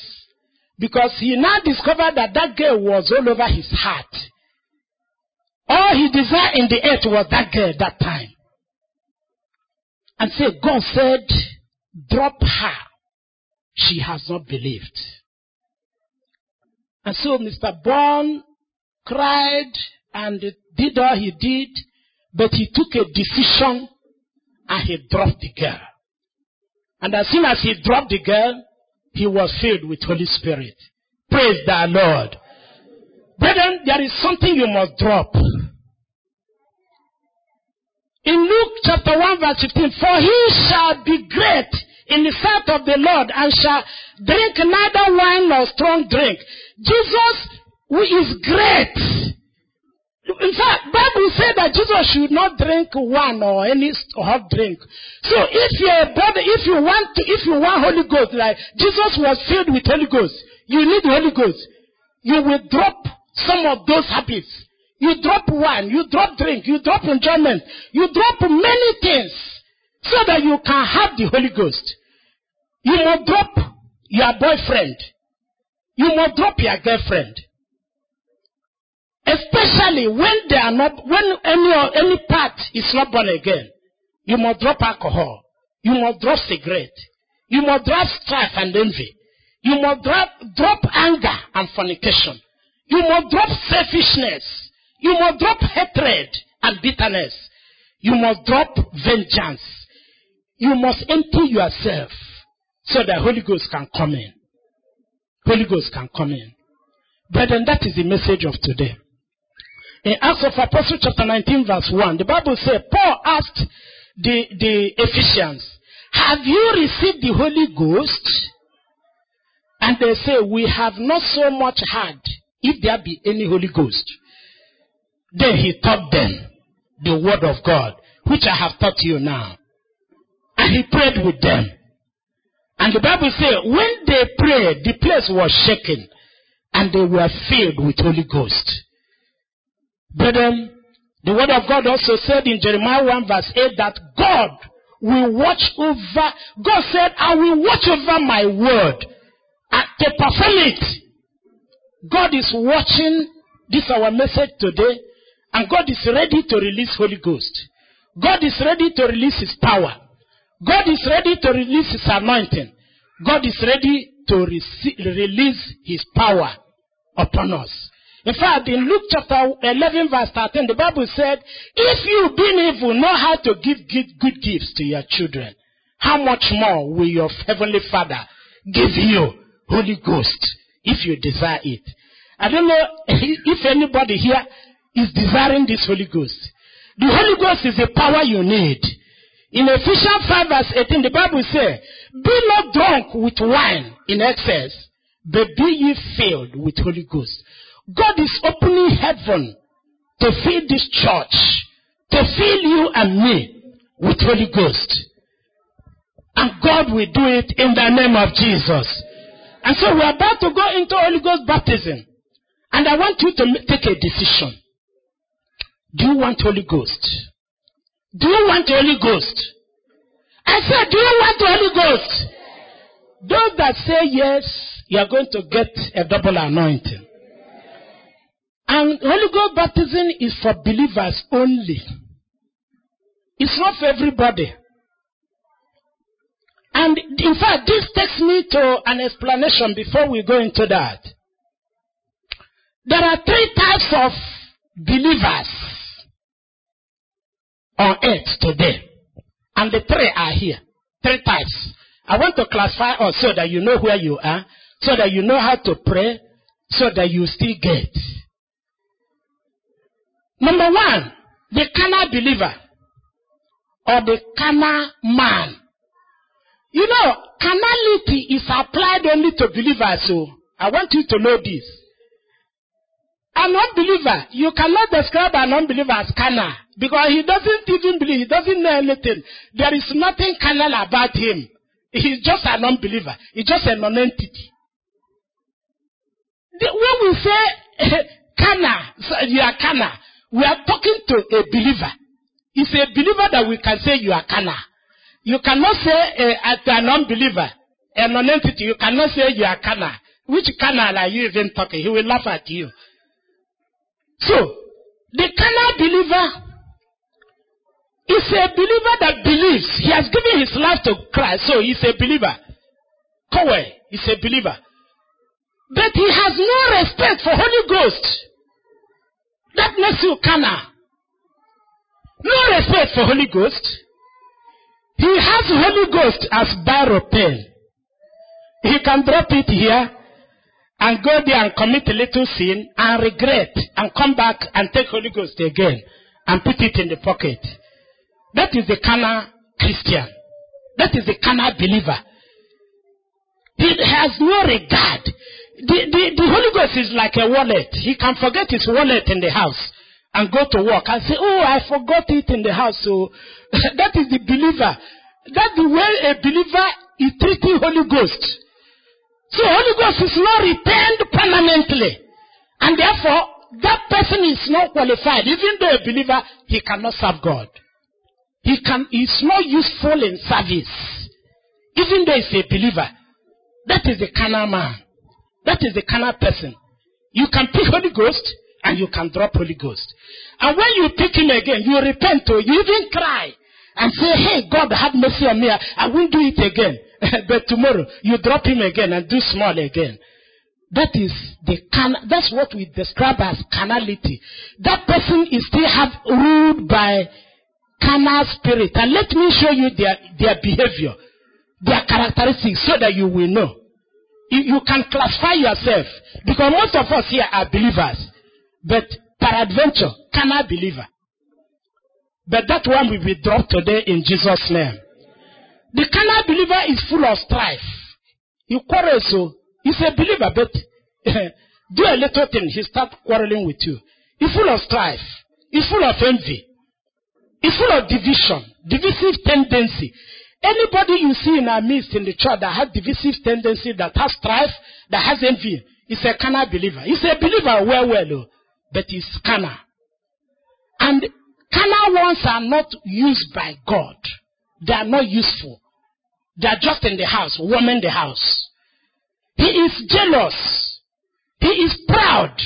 because he now discovered that that girl was all over his heart. All he desired in the earth was that girl that time and say, God said, drop her. She has not believed. And so Mr. Bond cried and did all he did, but he took a decision and he dropped the girl. And as soon as he dropped the girl, he was filled with Holy Spirit. Praise the Lord. Brethren, there is something you must drop. In Luke chapter 1 verse 15, for he shall be great in the sight of the Lord and shall drink neither wine nor strong drink. Jesus who is great. In fact, Bible said that Jesus should not drink wine or any hot drink. So if you're a brother, if you want to, if you want Holy Ghost, like Jesus was filled with Holy Ghost, you need Holy Ghost. You will drop some of those habits. You drop wine, you drop drink, you drop enjoyment, you drop many things so that you can have the Holy Ghost. You must drop your boyfriend. You must drop your girlfriend. Especially when they are not, when any, any part is not born again. You must drop alcohol. You must drop cigarette. You must drop strife and envy. You must drop, drop anger and fornication. You must drop selfishness. You must drop hatred and bitterness. You must drop vengeance. You must empty yourself so the Holy Ghost can come in. Holy Ghost can come in. Brethren, that is the message of today. In Acts of Apostles chapter 19 verse 1, the Bible says, Paul asked the, the Ephesians, Have you received the Holy Ghost? And they say, We have not so much had, if there be any Holy Ghost. Then he taught them the word of God, which I have taught you now. And he prayed with them. And the Bible says, when they prayed, the place was shaken and they were filled with Holy Ghost. Brethren, the word of God also said in Jeremiah 1 verse 8 that God will watch over, God said, I will watch over my word to perform it. God is watching this our message today and God is ready to release Holy Ghost. God is ready to release His power. God is ready to release His anointing. God is ready to release His power upon us. In fact, in Luke chapter 11, verse 13, the Bible said, If you, being evil, know how to give good gifts to your children, how much more will your heavenly Father give you Holy Ghost if you desire it? I don't know if anybody here is desiring this Holy Ghost. The Holy Ghost is the power you need. In Ephesians 5 verse 18, the Bible says, Be not drunk with wine in excess, but be ye filled with Holy Ghost. God is opening heaven to fill this church, to fill you and me with Holy Ghost. And God will do it in the name of Jesus. And so we're about to go into Holy Ghost baptism. And I want you to take a decision. Do you want Holy Ghost? Do you want Holy Ghost? I said, Do you want Holy Ghost? Those that say yes, you are going to get a double anointing. And Holy Ghost baptism is for believers only. It's not for everybody. And in fact, this takes me to an explanation before we go into that. There are three types of believers on earth today. And the three are here. Three types. I want to classify us so that you know where you are, so that you know how to pray, so that you still get. Number one, the carnal believer or the carnal man. You know, carnality is applied only to believers, so I want you to know this. An unbeliever, you cannot describe an unbeliever as carnal because he doesn't even believe, he doesn't know anything. There is nothing carnal about him. He's just an unbeliever, he's just a non-entity. when we say carnal, you are carnal, we are talking to a believer. It's a believer that we can say you are carnal. You cannot say uh, to an unbeliever, a non-entity, you cannot say you are carnal. Which carnal are you even talking? He will laugh at you. So, the carnal believer is a believer that believes. He has given his life to Christ, so he's a believer. Kowe is a believer. But he has no respect for Holy Ghost. That makes you carnal. No respect for Holy Ghost. He has Holy Ghost as barrel pen. He can drop it here and go there and commit a little sin and regret and come back and take Holy Ghost again and put it in the pocket. That is the carnal Christian. That is the carnal believer. He has no regard. The, the, the Holy Ghost is like a wallet. He can forget his wallet in the house and go to work and say, Oh, I forgot it in the house. So that is the believer. That's the way a believer is treating the Holy Ghost. So Holy Ghost is not retained permanently. And therefore, that person is not qualified. Even though a believer, he cannot serve God. He can is not useful in service. Even though he's a believer. That is the carnal man. That is the carnal person. You can pick Holy Ghost and you can drop Holy Ghost. And when you pick him again, you repent or you even cry and say, Hey, God, have mercy on me. I won't do it again. but tomorrow you drop him again and do small again. That is the can. That's what we describe as carnality. That person is still have ruled by carnal spirit. And let me show you their, their behavior, their characteristics, so that you will know. You, you can classify yourself because most of us here are believers, but peradventure, carnal believer. But that one will be dropped today in Jesus' name. The carnal believer is full of strife. He quarrels, so he's a believer, but do a little thing, he starts quarreling with you. He's full of strife. He's full of envy. He's full of division, divisive tendency. Anybody you see in our midst in the church that has divisive tendency, that has strife, that has envy, is a carnal believer. He's a believer well, well, but he's carnal. And carnal ones are not used by God. They are not useful. They are just in the house, warming the house. He is jealous. He is proud.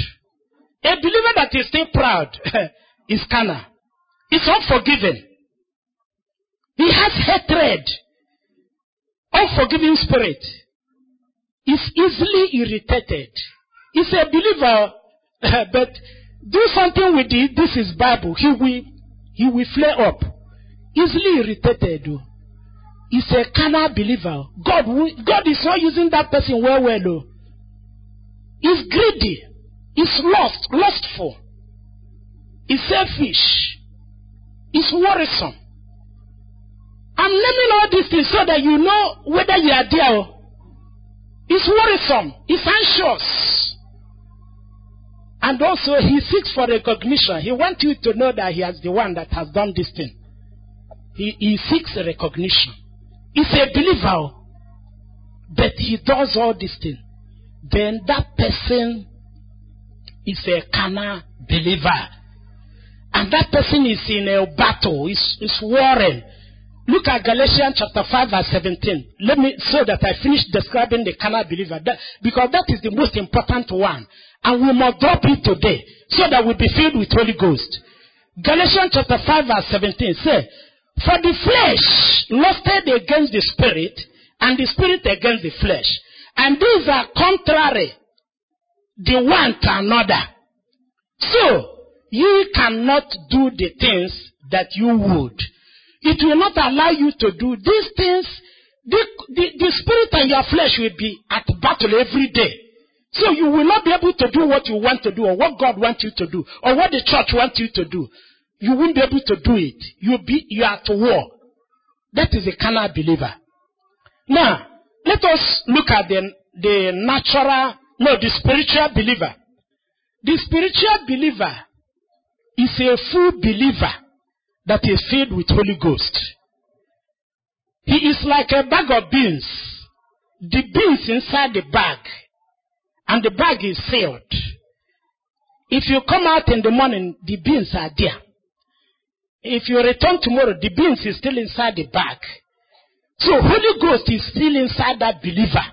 A believer that is still proud is carnal. He's unforgiving. He has hatred. Unforgiving spirit. He's easily irritated. He's a believer, but do something with it. This is Bible. He will, he will flare up. Easily irritated. He's a carnal believer. God, God is not using that person well, well. Though. He's greedy. He's lost, lustful. He's selfish. He's worrisome. I'm naming all these things so that you know whether you are there. He's worrisome. He's anxious. And also, he seeks for recognition. He wants you to know that he is the one that has done this thing. He, he seeks recognition. He's a believer, oh. but he does all these things. Then that person is a carnal believer. And that person is in a battle, is warring. Look at Galatians chapter 5 verse 17. Let me, so that I finish describing the carnal believer. That, because that is the most important one. And we must drop it today. So that we'll be filled with Holy Ghost. Galatians chapter 5 verse 17 say, For the flesh lusted against the spirit, and the spirit against the flesh. And these are contrary the one to another. So, you cannot do the things that you would. It will not allow you to do these things. The, the, the spirit and your flesh will be at battle every day. So you will not be able to do what you want to do or what God wants you to do or what the church wants you to do. You won't be able to do it. You'll be, you are at war. That is a carnal believer. Now, let us look at the, the natural, no, the spiritual believer. The spiritual believer is a full believer that is filled with Holy Ghost. He is like a bag of beans. The beans inside the bag, and the bag is sealed. If you come out in the morning, the beans are there. If you return tomorrow, the beans is still inside the bag. So Holy Ghost is still inside that believer.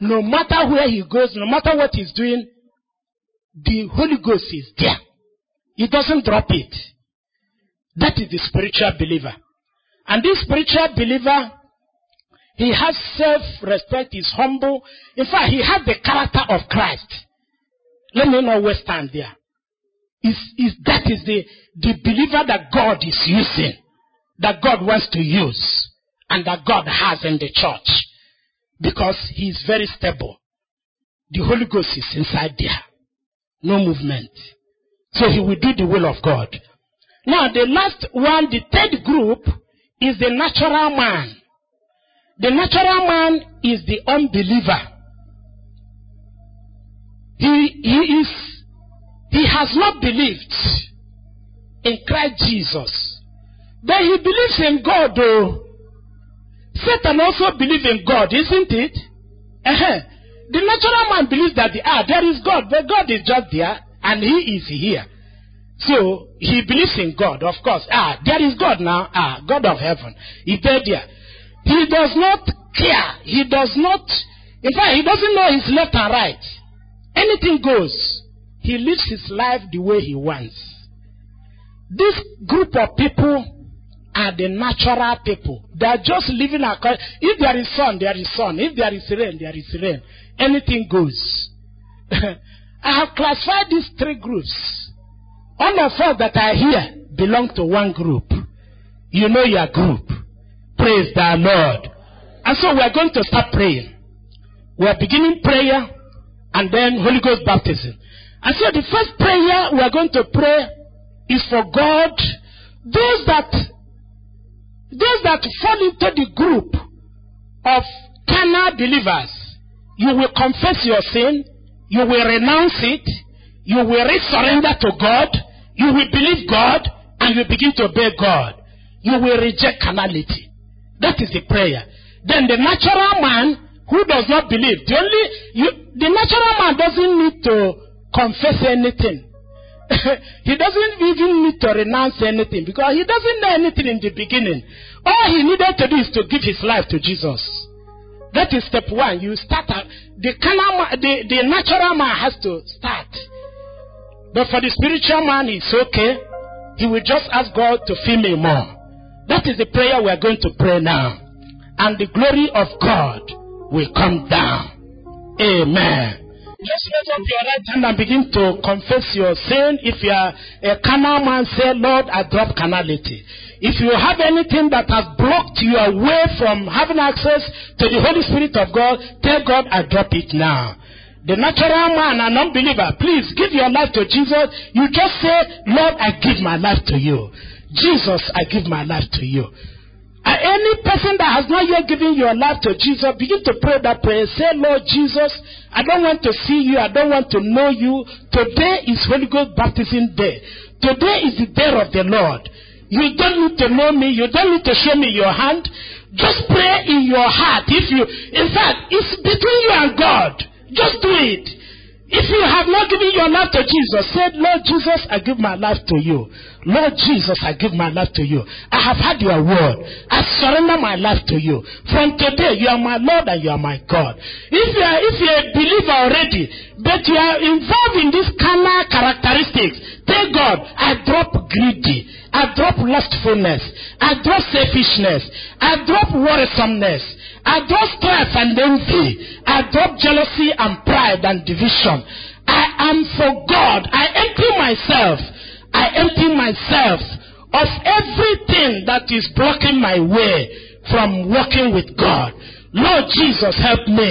No matter where he goes, no matter what he's doing, the Holy Ghost is there. He doesn't drop it. That is the spiritual believer. And this spiritual believer, he has self-respect, he's humble. In fact, he has the character of Christ. Let me not waste time there. Is, is, that is the, the believer that God is using, that God wants to use, and that God has in the church. Because he is very stable. The Holy Ghost is inside there. No movement. So he will do the will of God. Now, the last one, the third group, is the natural man. The natural man is the unbeliever. He, he is, he has not believed in Christ Jesus. But he believes in God though. Satan also believes in God, isn't it? Uh-huh. The natural man believes that ah, there is God, but God is just there and he is here. So he believes in God, of course. Ah, there is God now. Ah, God of heaven. He's there. He does not care. He does not, in fact, he doesn't know his left and right. Anything goes. He lives his life the way he wants. This group of people are the natural people. They are just living according. If there is sun, there is sun. If there is rain, there is rain. Anything goes. I have classified these three groups. All of us that are here belong to one group. You know your group. Praise the Lord. And so we are going to start praying. We are beginning prayer and then Holy Ghost baptism. And so the first prayer we are going to pray is for God, those that those that fall into the group of carnal believers, you will confess your sin, you will renounce it, you will surrender to God, you will believe God, and you begin to obey God. You will reject carnality. That is the prayer. Then the natural man who does not believe, the only you, the natural man doesn't need to confess anything. he doesn't even need to renounce anything because he doesn't know anything in the beginning. All he needed to do is to give his life to Jesus. That is step one. You start out, the, carnal, the, the natural man has to start. But for the spiritual man, it's okay. He will just ask God to fill me more. That is the prayer we are going to pray now. And the glory of God will come down. Amen. Just raise up your right hand and begin to confess your sin. If you are a carnal man, say, Lord, I drop carnality. If you have anything that has blocked you away from having access to the Holy Spirit of God, tell God, I drop it now. The natural man, an unbeliever, please give your life to Jesus. You just say, Lord, I give my life to you. Jesus, I give my life to you. Uh, any person that has not yet given your life to Jesus, begin to pray that prayer. Say, Lord Jesus, I don't want to see you. I don't want to know you. Today is Holy Ghost baptism day. Today is the day of the Lord. You don't need to know me. You don't need to show me your hand. Just pray in your heart. If you, in fact, it's between you and God. Just do it. If you have not given your life to Jesus, say, Lord Jesus, I give my life to you. Lord Jesus, I give my life to you. I have had your word. I surrender my life to you. From today, you are my Lord and you are my God. If you are, if you are a believer already, but you are involved in these carnal characteristics, tell God, I drop greedy. I drop lustfulness. I drop selfishness. I drop worrisomeness. I drop strife and envy. I drop jealousy and pride and division. I am for God. I empty myself. I empty myself of everything that is blocking my way from walking with God. Lord Jesus, help me.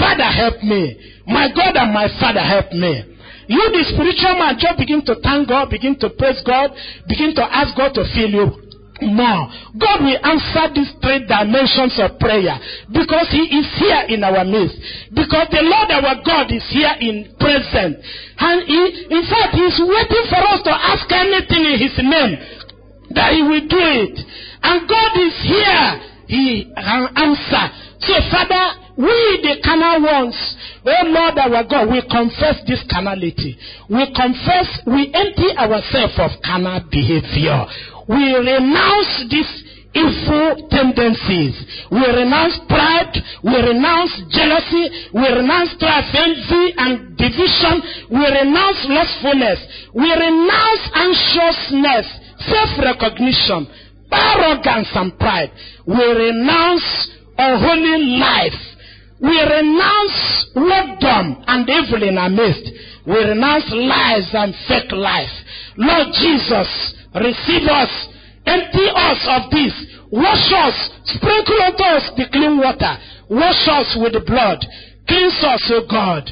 Father, help me. My God and my Father, help me. You, the spiritual man, just begin to thank God, begin to praise God, begin to ask God to fill you more. God will answer these three dimensions of prayer because He is here in our midst. Because the Lord our God is here in present. And he, in fact, He's waiting for us to ask anything in His name that He will do it. And God is here. He can answer. So, Father, we the carnal ones, oh Lord our God, we confess this carnality. We confess, we empty ourselves of carnal behavior. We renounce these evil tendencies. We renounce pride. We renounce jealousy. We renounce strife, envy, and division. We renounce lustfulness. We renounce anxiousness, self-recognition, arrogance, and pride. We renounce unholy life. We renounce wordom and evil in our midst. We renounce lies and fake life. Lord Jesus, receive us, empty us of this, wash us, sprinkle unto us the clean water, wash us with the blood, cleanse us, O God.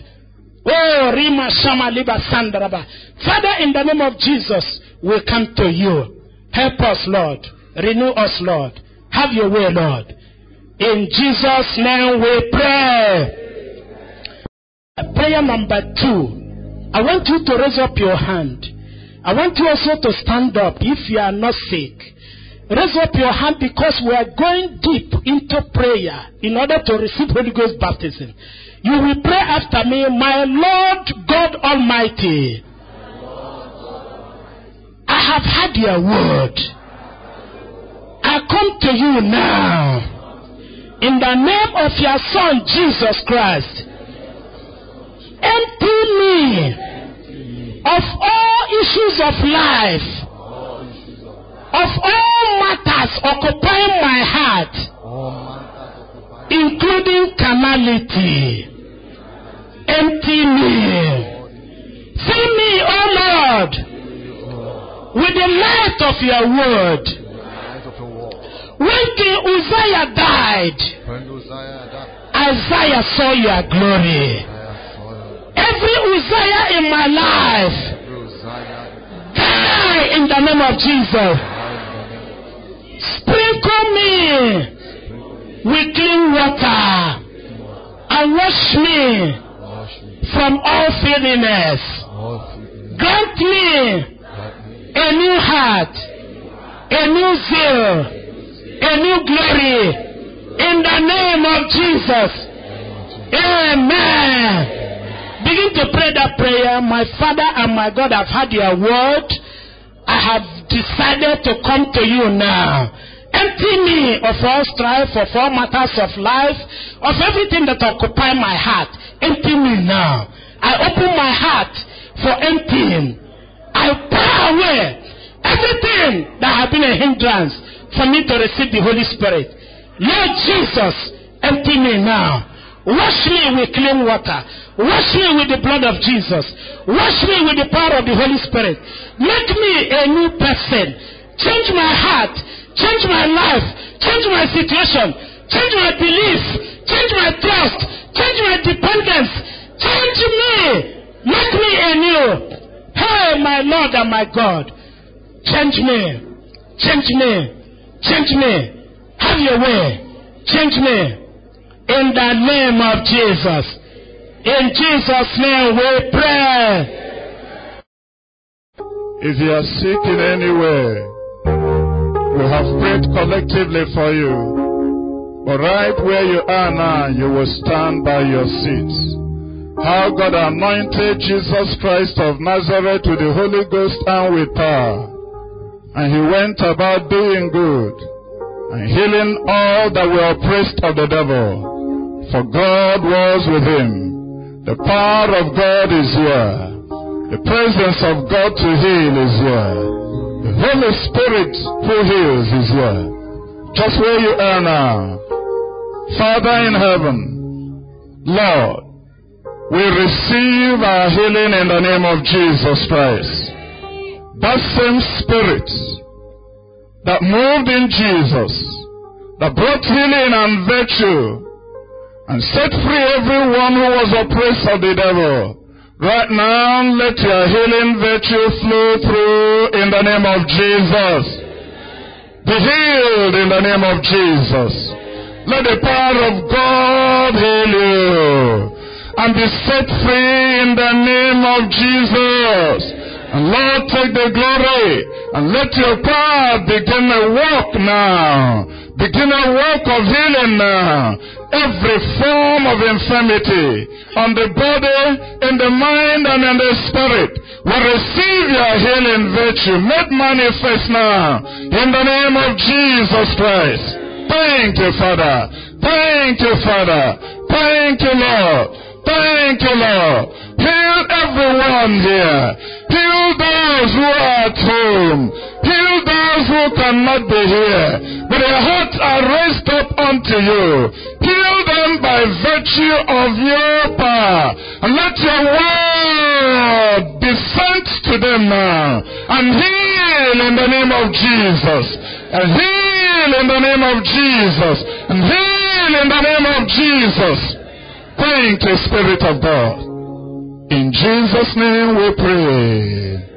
Oh, Rima Shama Liba Sandraba. Father, in the name of Jesus, we come to you. Help us, Lord. Renew us, Lord. Have your way, Lord. In Jesus' name we pray. Prayer number two. I want you to raise up your hand. I want you also to stand up if you are not sick. Raise up your hand because we are going deep into prayer in order to receive Holy Ghost baptism. You will pray after me, My Lord God Almighty. I have had your word. I come to you now. In the name of your Son, Jesus Christ. Empty me of all issues of life, of all matters occupying my heart, including carnality. Empty me. Fill me, O Lord, with the light of your word. When King Uzziah died, Isaiah saw your glory. Every Uzziah in my life, die in the name of Jesus. Sprinkle me with clean water and wash me from all filthiness. Grant me a new heart, a new zeal, a new glory in the name of Jesus. Amen. Begin to pray that prayer. My Father and my God have had your word. I have decided to come to you now. Empty me of all strife, of all matters of life, of everything that occupy my heart. Empty me now. I open my heart for emptying. I pour away everything that has been a hindrance for me to receive the Holy Spirit. Lord Jesus, empty me now. Wash me with clean water. Wash me with the blood of Jesus. Wash me with the power of the Holy Spirit. Make me a new person. Change my heart. Change my life. Change my situation. Change my belief. Change my trust. Change my dependence. Change me. Make me anew. Hey, my Lord and my God. Change me. Change me. Change me. Have your way. Change me. In the name of Jesus. In Jesus' name we pray. If you are sick in any way, we have prayed collectively for you. But right where you are now, you will stand by your seats. How God anointed Jesus Christ of Nazareth with the Holy Ghost and with power. And he went about doing good and healing all that were oppressed of the devil for God was with him. The power of God is here. The presence of God to heal is here. The Holy Spirit who heals is here. Just where you are now. Father in heaven, Lord, we receive our healing in the name of Jesus Christ. That same Spirit that moved in Jesus, that brought healing and virtue and set free everyone who was oppressed of the devil. Right now, let your healing virtue flow through in the name of Jesus. Be healed in the name of Jesus. Let the power of God heal you and be set free in the name of Jesus. And Lord, take the glory and let your power begin to work now. Begin a work of healing now uh, every form of infirmity on the body, in the mind, and in the spirit will receive your healing virtue made manifest now in the name of Jesus Christ. Thank you, Father. Thank you, Father. Thank you, Lord. Thank you, Lord. Heal everyone here. Heal those who are at home. Heal those who cannot be here. But their hearts are raised up unto you. Heal them by virtue of your power. And let your word be sent to them now. And heal in the name of Jesus. And heal in the name of Jesus. And heal in the name of Jesus. Thank you, Spirit of God. In Jesus' name we pray.